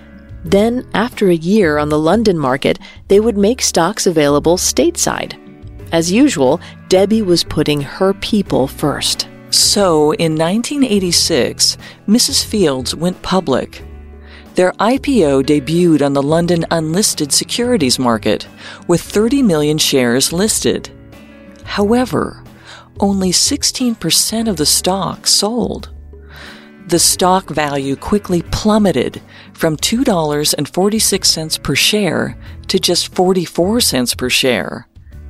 Then, after a year on the London market, they would make stocks available stateside. As usual, Debbi was putting her people first. So, in 1986, Mrs. Fields went public. Their IPO debuted on the London unlisted securities market with 30 million shares listed. However, only 16% of the stock sold. The stock value quickly plummeted from $2.46 per share to just 44 cents per share.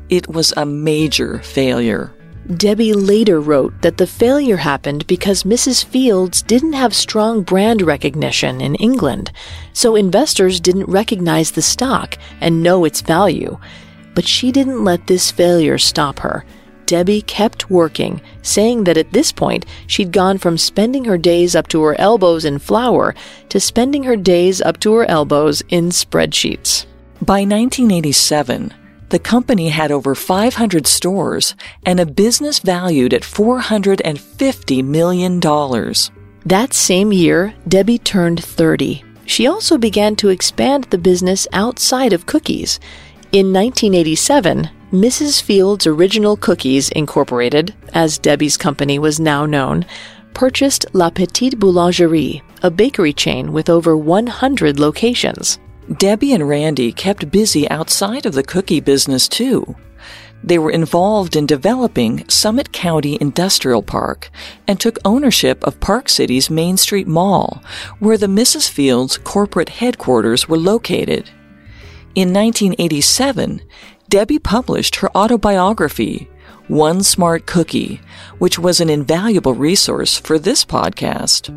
It was a major failure. Debbi later wrote that the failure happened because Mrs. Fields didn't have strong brand recognition in England, so investors didn't recognize the stock and know its value. But she didn't let this failure stop her. Debbi kept working, saying that at this point she'd gone from spending her days up to her elbows in flour to spending her days up to her elbows in spreadsheets. By 1987, the company had over 500 stores and a business valued at $450 million. That same year, Debbi turned 30. She also began to expand the business outside of cookies. In 1987, Mrs. Fields Original Cookies Incorporated, as Debbi's company was now known, purchased La Petite Boulangerie, a bakery chain with over 100 locations. Debbi and Randy kept busy outside of the cookie business too. They were involved in developing Summit County Industrial Park and took ownership of Park City's Main Street Mall, where the Mrs. Fields corporate headquarters were located. In 1987, Debbi published her autobiography, One Smart Cookie, which was an invaluable resource for this podcast.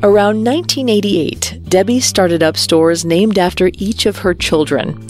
Around 1988, Debbi started up stores named after each of her children.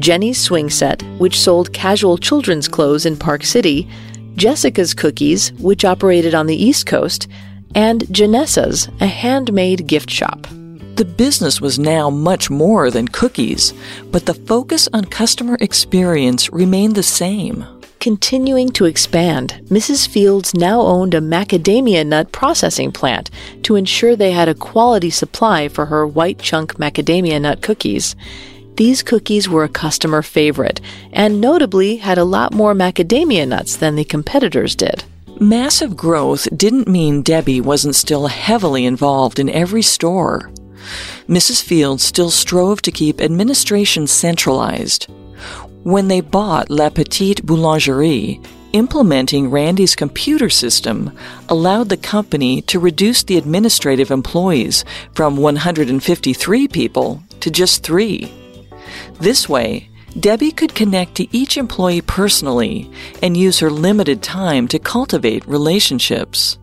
Jenny's Swing Set, which sold casual children's clothes in Park City, Jessica's Cookies, which operated on the East Coast, and Janessa's, a handmade gift shop. The business was now much more than cookies, but the focus on customer experience remained the same. Continuing to expand, Mrs. Fields now owned a macadamia nut processing plant to ensure they had a quality supply for her white chunk macadamia nut cookies. These cookies were a customer favorite and notably had a lot more macadamia nuts than the competitors did. Massive growth didn't mean Debbi wasn't still heavily involved in every store. Mrs. Fields still strove to keep administration centralized. When they bought La Petite Boulangerie, implementing Randy's computer system allowed the company to reduce the administrative employees from 153 people to just three. This way, Debbi could connect to each employee personally and use her limited time to cultivate relationships.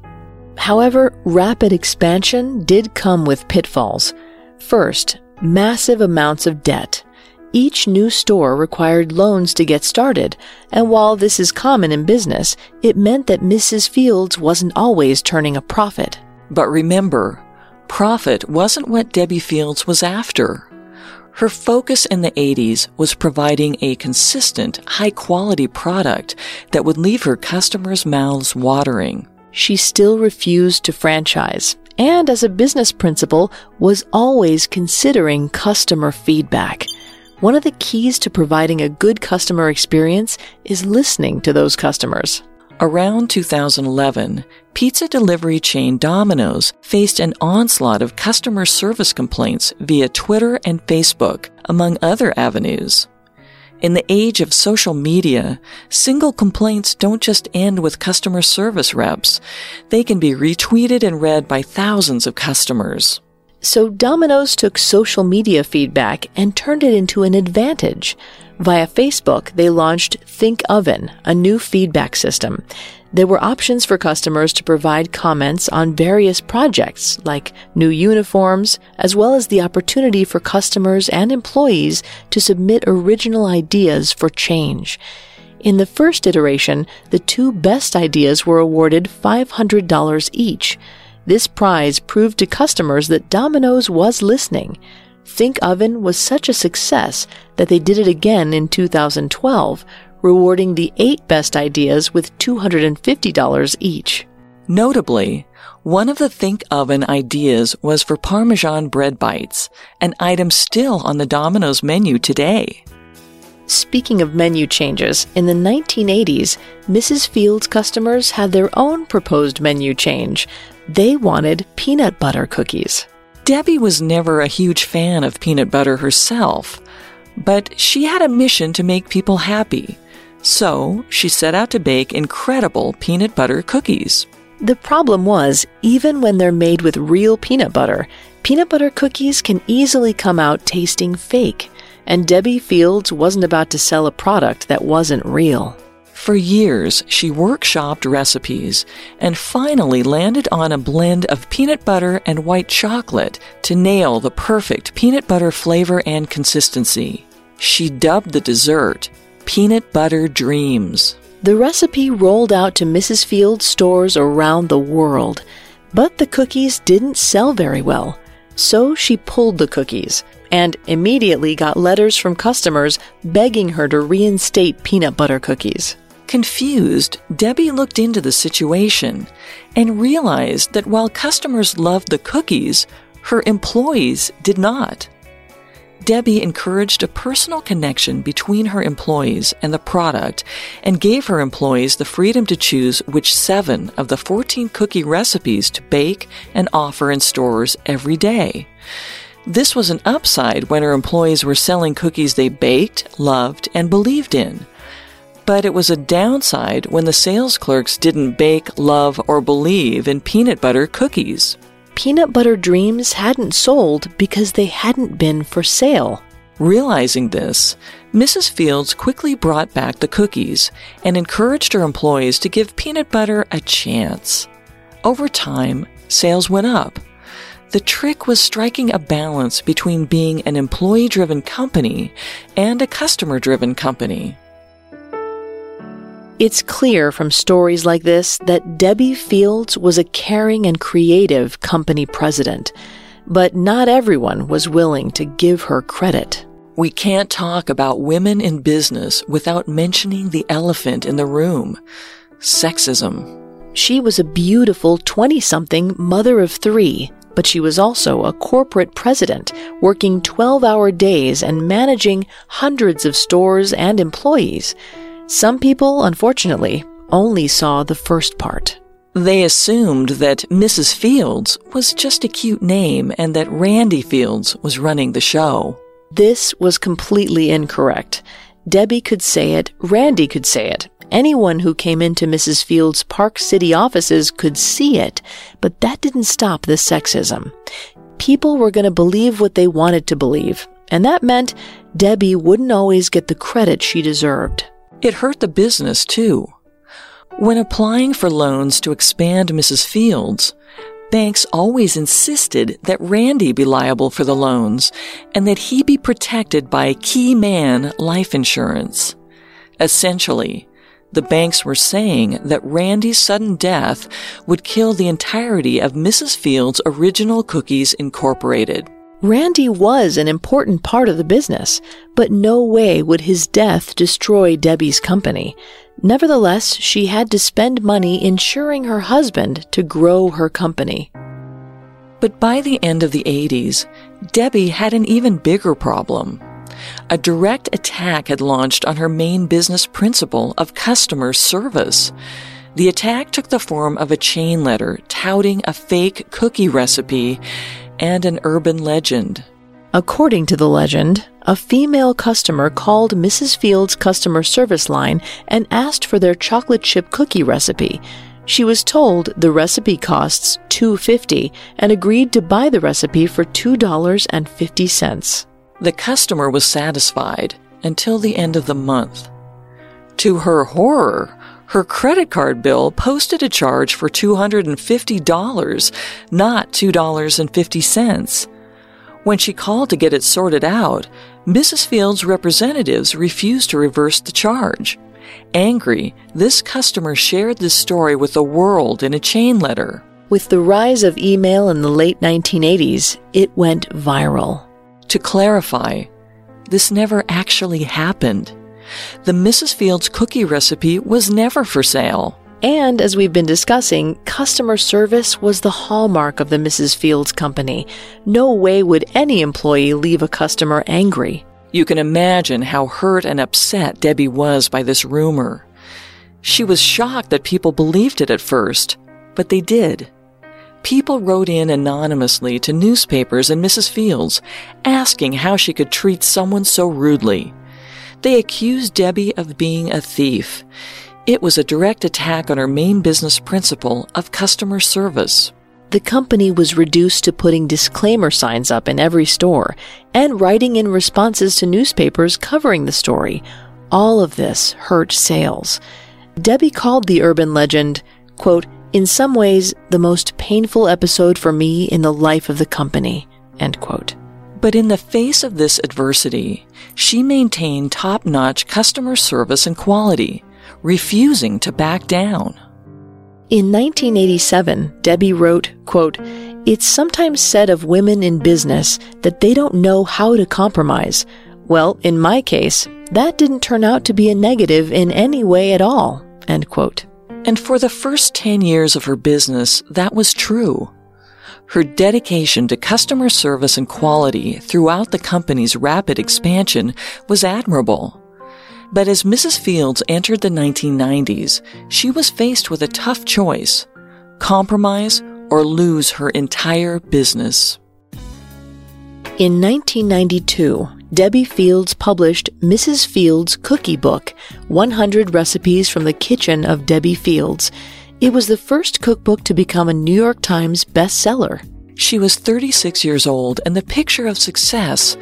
However, rapid expansion did come with pitfalls. First, massive amounts of debt. Each new store required loans to get started, and while this is common in business, it meant that Mrs. Fields wasn't always turning a profit. But remember, profit wasn't what Debbi Fields was after. Her focus in the 80s was providing a consistent, high quality product that would leave her customers' mouths watering. She still refused to franchise, and as a business principle, was always considering customer feedback. One of the keys to providing a good customer experience is listening to those customers. Around 2011, pizza delivery chain Domino's faced an onslaught of customer service complaints via Twitter and Facebook, among other avenues. In the age of social media, single complaints don't just end with customer service reps. They can be retweeted and read by thousands of customers. So Domino's took social media feedback and turned it into an advantage. Via Facebook, they launched Think Oven, a new feedback system. There were options for customers to provide comments on various projects, like new uniforms, as well as the opportunity for customers and employees to submit original ideas for change. In the first iteration, the two best ideas were awarded $500 each. This prize proved to customers that Domino's was listening. Think Oven was such a success that they did it again in 2012, rewarding the eight best ideas with $250 each. Notably, one of the Think Oven ideas was for Parmesan bread bites, an item still on the Domino's menu today. Speaking of menu changes, in the 1980s, Mrs. Fields customers had their own proposed menu change. They wanted peanut butter cookies. Debbi was never a huge fan of peanut butter herself, but she had a mission to make people happy. So she set out to bake incredible peanut butter cookies. The problem was, even when they're made with real peanut butter, peanut butter cookies can easily come out tasting fake, and Debbi Fields wasn't about to sell a product that wasn't real. For years, she workshopped recipes and finally landed on a blend of peanut butter and white chocolate to nail the perfect peanut butter flavor and consistency. She dubbed the dessert Peanut Butter Dreams. The recipe rolled out to Mrs. Fields stores around the world, but the cookies didn't sell very well. So she pulled the cookies and immediately got letters from customers begging her to reinstate peanut butter cookies. Confused, Debbi looked into the situation and realized that while customers loved the cookies, her employees did not. Debbi encouraged a personal connection between her employees and the product and gave her employees the freedom to choose which seven of the 14 cookie recipes to bake and offer in stores every day. This was an upside when her employees were selling cookies they baked, loved, and believed in. But it was a downside when the sales clerks didn't bake, love, or believe in peanut butter cookies. Peanut butter dreams hadn't sold because they hadn't been for sale. Realizing this, Mrs. Fields quickly brought back the cookies and encouraged her employees to give peanut butter a chance. Over time, sales went up. The trick was striking a balance between being an employee driven company and a customer driven company. It's clear from stories like this that Debbi Fields was a caring and creative company president, but not everyone was willing to give her credit. We can't talk about women in business without mentioning the elephant in the room sexism. She was a beautiful 20 something mother of three, but she was also a corporate president, working 12 hour days and managing hundreds of stores and employees. Some people, unfortunately, only saw the first part. They assumed that Mrs. Fields was just a cute name and that Randy Fields was running the show. This was completely incorrect. Debbi could say it, Randy could say it. Anyone who came into Mrs. Fields' Park City offices could see it, but that didn't stop the sexism. People were going to believe what they wanted to believe, and that meant Debbi wouldn't always get the credit she deserved. It hurt the business too. When applying for loans to expand Mrs. Fields, banks always insisted that Randy be liable for the loans and that he be protected by key man life insurance. Essentially, the banks were saying that Randy's sudden death would kill the entirety of Mrs. Fields' original Cookies Incorporated. Randy was an important part of the business, but no way would his death destroy Debbi's company. Nevertheless, she had to spend money insuring her husband to grow her company. But by the end of the 80s, Debbi had an even bigger problem. A direct attack had launched on her main business principle of customer service. The attack took the form of a chain letter touting a fake cookie recipe and an urban legend. According to the legend, a female customer called Mrs. Fields' customer service line and asked for their chocolate chip cookie recipe. She was told the recipe costs $2.50 and agreed to buy the recipe for $2.50. The customer was satisfied until the end of the month. To her horror, her credit card bill posted a charge for $250, not $2.50. When she called to get it sorted out, Mrs. Fields' representatives refused to reverse the charge. Angry, this customer shared this story with the world in a chain letter. With the rise of email in the late 1980s, it went viral. To clarify, this never actually happened. The Mrs. Fields cookie recipe was never for sale. And as we've been discussing, customer service was the hallmark of the Mrs. Fields company. No way would any employee leave a customer angry. You can imagine how hurt and upset Debbi was by this rumor. She was shocked that people believed it at first, but they did. People wrote in anonymously to newspapers and Mrs. Fields, asking how she could treat someone so rudely. They accused Debbi of being a thief. It was a direct attack on her main business principle of customer service. The company was reduced to putting disclaimer signs up in every store and writing in responses to newspapers covering the story. All of this hurt sales. Debbi called the urban legend, quote, in some ways, the most painful episode for me in the life of the company, end quote. But in the face of this adversity, she maintained top notch customer service and quality, refusing to back down. In 1987, Debbi wrote, quote, It's sometimes said of women in business that they don't know how to compromise. Well, in my case, that didn't turn out to be a negative in any way at all, end quote. And for the first 10 years of her business, that was true. Her dedication to customer service and quality throughout the company's rapid expansion was admirable. But as Mrs. Fields entered the 1990s, she was faced with a tough choice compromise or lose her entire business. In 1992, Debbi Fields published Mrs. Fields' Cookie Book 100 Recipes from the Kitchen of Debbi Fields it was the first cookbook to become a New York Times bestseller. She was 36 years old and the picture of success,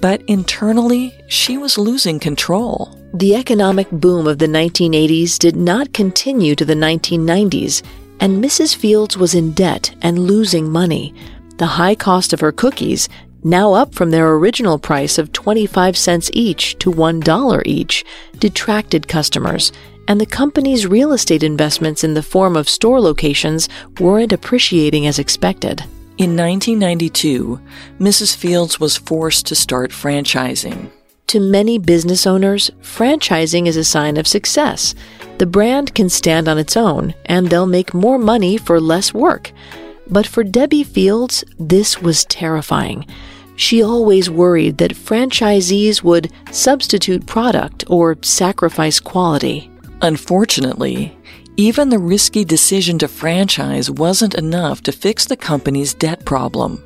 but internally, she was losing control. The economic boom of the 1980s did not continue to the 1990s, and Mrs. Fields was in debt and losing money. The high cost of her cookies, now up from their original price of 25 cents each to $1 each, detracted customers, and the company's real estate investments in the form of store locations weren't appreciating as expected. In 1992, Mrs. Fields was forced to start franchising. To many business owners, franchising is a sign of success. The brand can stand on its own, and they'll make more money for less work. But for Debbi Fields, this was terrifying. She always worried that franchisees would substitute product or sacrifice quality. Unfortunately, even the risky decision to franchise wasn't enough to fix the company's debt problem.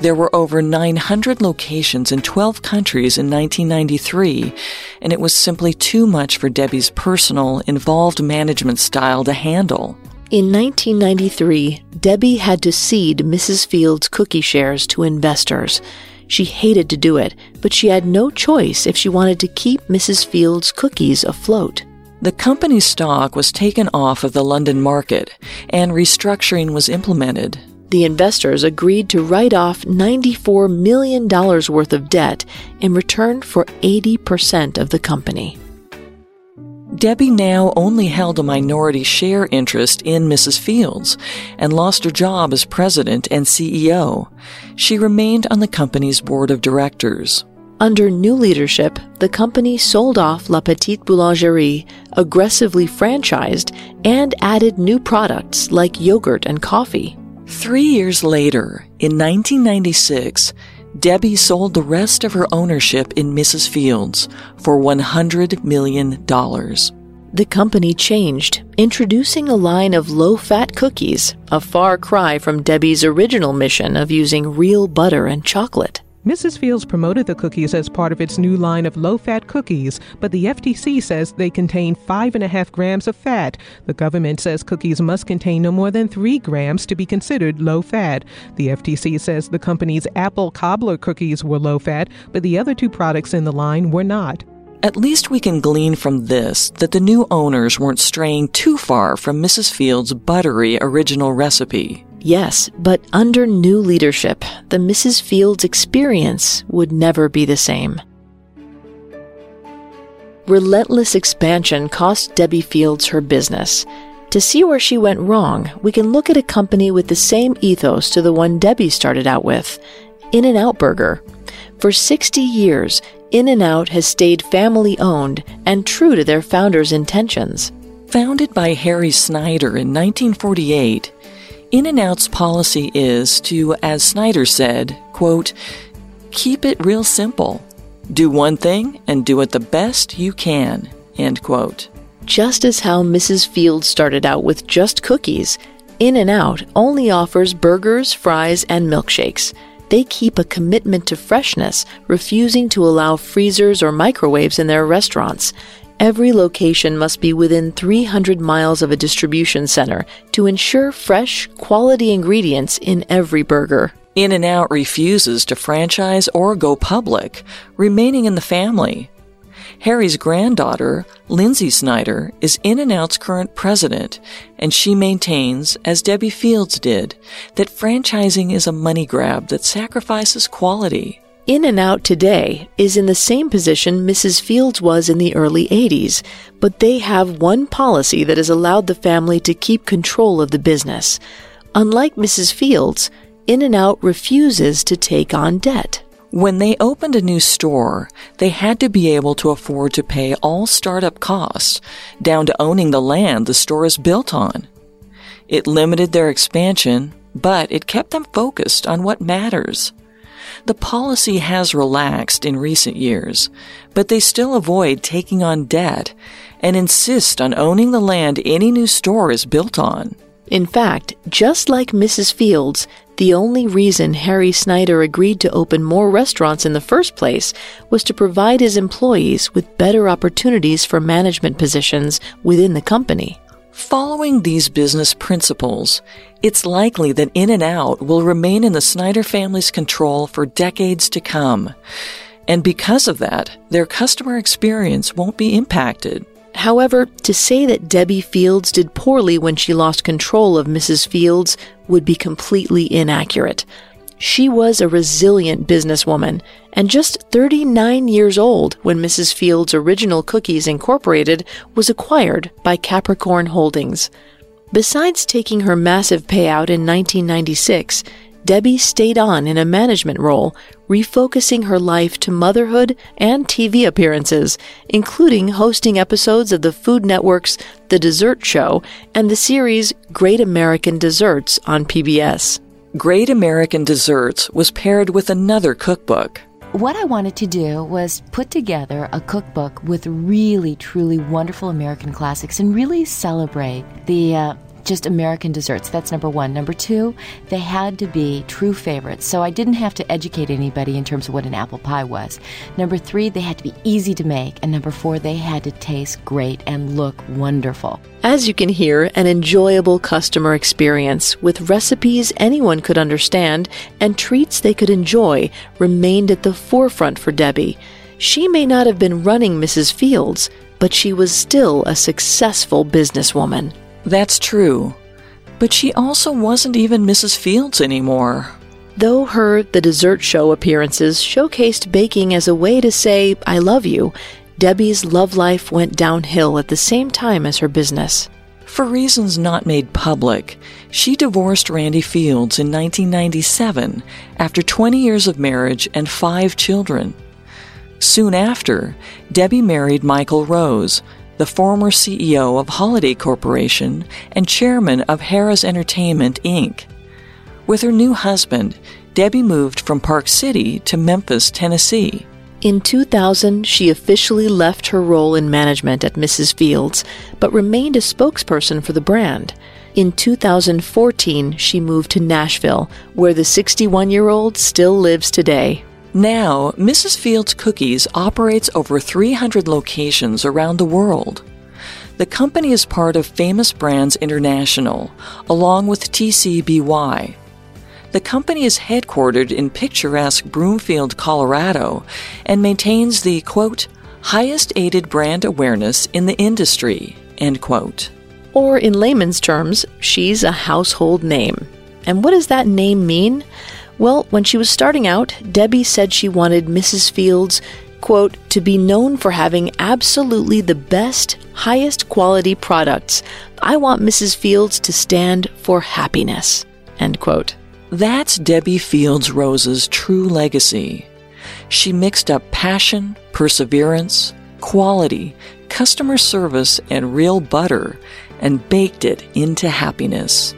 There were over 900 locations in 12 countries in 1993, and it was simply too much for Debbi's personal, involved management style to handle. In 1993, Debbi had to cede Mrs. Field's cookie shares to investors. She hated to do it, but she had no choice if she wanted to keep Mrs. Fields' cookies afloat. The company's stock was taken off of the London market and restructuring was implemented. The investors agreed to write off $94 million worth of debt in return for 80% of the company. Debbi now only held a minority share interest in Mrs. Fields and lost her job as president and CEO. She remained on the company's board of directors. Under new leadership, the company sold off La Petite Boulangerie, aggressively franchised, and added new products like yogurt and coffee. Three years later, in 1996, Debbi sold the rest of her ownership in Mrs. Fields for $100 million. The company changed, introducing a line of low fat cookies, a far cry from Debbi's original mission of using real butter and chocolate. Mrs. Fields promoted the cookies as part of its new line of low fat cookies, but the FTC says they contain 5.5 grams of fat. The government says cookies must contain no more than 3 grams to be considered low fat. The FTC says the company's apple cobbler cookies were low fat, but the other two products in the line were not. At least we can glean from this that the new owners weren't straying too far from Mrs. Fields' buttery original recipe. Yes, but under new leadership, the Mrs. Fields experience would never be the same. Relentless expansion cost Debbi Fields her business. To see where she went wrong, we can look at a company with the same ethos to the one Debbi started out with In N Out Burger. For 60 years, In N Out has stayed family owned and true to their founder's intentions. Founded by Harry Snyder in 1948, in n Out's policy is to, as Snyder said, quote, keep it real simple. Do one thing and do it the best you can, end quote. Just as how Mrs. Field started out with just cookies, In N Out only offers burgers, fries, and milkshakes. They keep a commitment to freshness, refusing to allow freezers or microwaves in their restaurants. Every location must be within 300 miles of a distribution center to ensure fresh, quality ingredients in every burger. In n Out refuses to franchise or go public, remaining in the family. Harry's granddaughter, Lynsi Snyder, is In n Out's current president, and she maintains, as Debbi Fields did, that franchising is a money grab that sacrifices quality. In and Out today is in the same position Mrs. Fields was in the early 80s, but they have one policy that has allowed the family to keep control of the business. Unlike Mrs. Fields, In and Out refuses to take on debt. When they opened a new store, they had to be able to afford to pay all startup costs, down to owning the land the store is built on. It limited their expansion, but it kept them focused on what matters. The policy has relaxed in recent years, but they still avoid taking on debt and insist on owning the land any new store is built on. In fact, just like Mrs. Fields, the only reason Harry Snyder agreed to open more restaurants in the first place was to provide his employees with better opportunities for management positions within the company. Following these business principles, it's likely that In n Out will remain in the Snyder family's control for decades to come. And because of that, their customer experience won't be impacted. However, to say that Debbi Fields did poorly when she lost control of Mrs. Fields would be completely inaccurate. She was a resilient businesswoman and just 39 years old when Mrs. Fields' Original Cookies Incorporated was acquired by Capricorn Holdings. Besides taking her massive payout in 1996, Debbi stayed on in a management role, refocusing her life to motherhood and TV appearances, including hosting episodes of the Food Network's The Dessert Show and the series Great American Desserts on PBS. Great American Desserts was paired with another cookbook. What I wanted to do was put together a cookbook with really, truly wonderful American classics and really celebrate the uh, just American desserts. That's number one. Number two, they had to be true favorites. So I didn't have to educate anybody in terms of what an apple pie was. Number three, they had to be easy to make. And number four, they had to taste great and look wonderful. As you can hear, an enjoyable customer experience with recipes anyone could understand and treats they could enjoy remained at the forefront for Debbi. She may not have been running Mrs. Fields, but she was still a successful businesswoman. That's true. But she also wasn't even Mrs. Fields anymore. Though her The Dessert Show appearances showcased baking as a way to say, I love you, Debbi's love life went downhill at the same time as her business. For reasons not made public, she divorced Randy Fields in 1997 after 20 years of marriage and five children. Soon after, Debbi married Michael Rose, the former CEO of Holiday Corporation and chairman of Harrah's Entertainment, Inc. With her new husband, Debbi moved from Park City to Memphis, Tennessee. In 2000, she officially left her role in management at Mrs. Fields, but remained a spokesperson for the brand. In 2014, she moved to Nashville, where the 61 year old still lives today. Now, Mrs. Fields Cookies operates over 300 locations around the world. The company is part of Famous Brands International, along with TCBY. The company is headquartered in picturesque Broomfield, Colorado, and maintains the, quote, highest aided brand awareness in the industry, end quote. Or in layman's terms, she's a household name. And what does that name mean? Well, when she was starting out, Debbi said she wanted Mrs. Fields, quote, to be known for having absolutely the best, highest quality products. I want Mrs. Fields to stand for happiness, end quote. That's Debbi Fields Rose's true legacy. She mixed up passion, perseverance, quality, customer service, and real butter and baked it into happiness.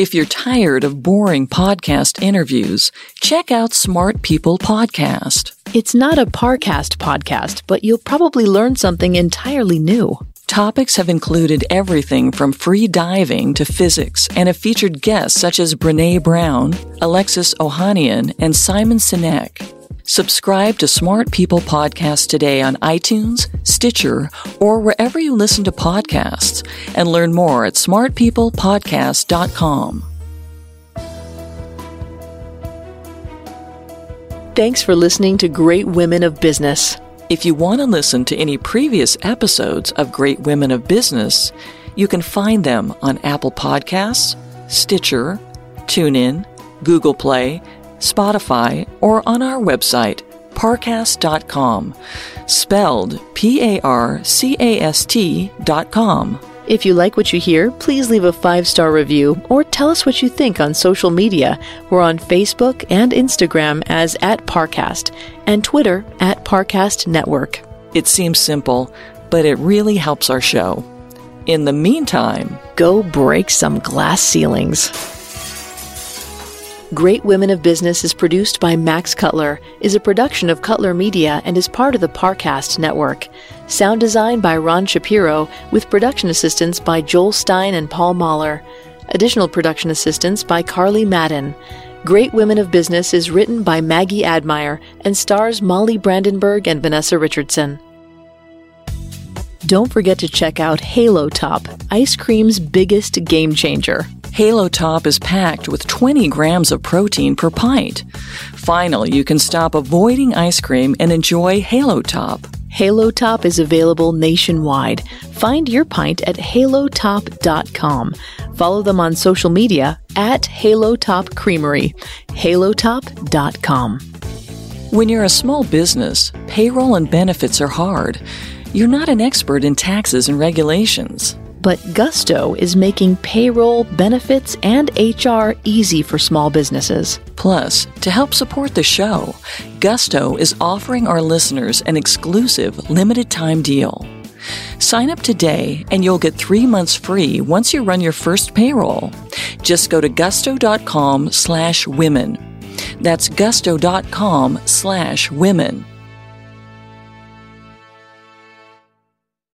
If you're tired of boring podcast interviews, check out Smart People Podcast. It's not a Parcast podcast, but you'll probably learn something entirely new. Topics have included everything from free diving to physics and have featured guests such as Brene Brown, Alexis Ohanian, and Simon Sinek. Subscribe to Smart People Podcast today on iTunes, Stitcher, or wherever you listen to podcasts, and learn more at smartpeoplepodcast.com. Thanks for listening to Great Women of Business. If you want to listen to any previous episodes of Great Women of Business, you can find them on Apple Podcasts, Stitcher, TuneIn, Google Play, Spotify, or on our website, parcast.com, spelled P A R C A S T.com. If you like what you hear, please leave a five star review or tell us what you think on social media. We're on Facebook and Instagram as at Parcast and Twitter at Parcast Network. It seems simple, but it really helps our show. In the meantime, Go break some glass ceilings. Great Women of Business is produced by Max Cutler, is a production of Cutler Media, and is part of the Parcast network. Sound design by Ron Shapiro, with production assistance by Joel Stein and Paul Mahler. Additional production assistance by Carly Madden. Great Women of Business is written by Maggie Admire and stars Molly Brandenburg and Vanessa Richardson. Don't forget to check out Halo Top, ice cream's biggest game changer. Halo Top is packed with 20 grams of protein per pint. Finally, you can stop avoiding ice cream and enjoy Halo Top. Halo Top is available nationwide. Find your pint at halotop.com. Follow them on social media at Halo Top Creamery. halotop.com. When you're a small business, payroll and benefits are hard. You're not an expert in taxes and regulations. But Gusto is making payroll, benefits, and HR easy for small businesses. Plus, to help support the show, Gusto is offering our listeners an exclusive limited time deal. Sign up today and you'll get three months free once you run your first payroll. Just go to gusto.com slash women. That's gusto.com slash women.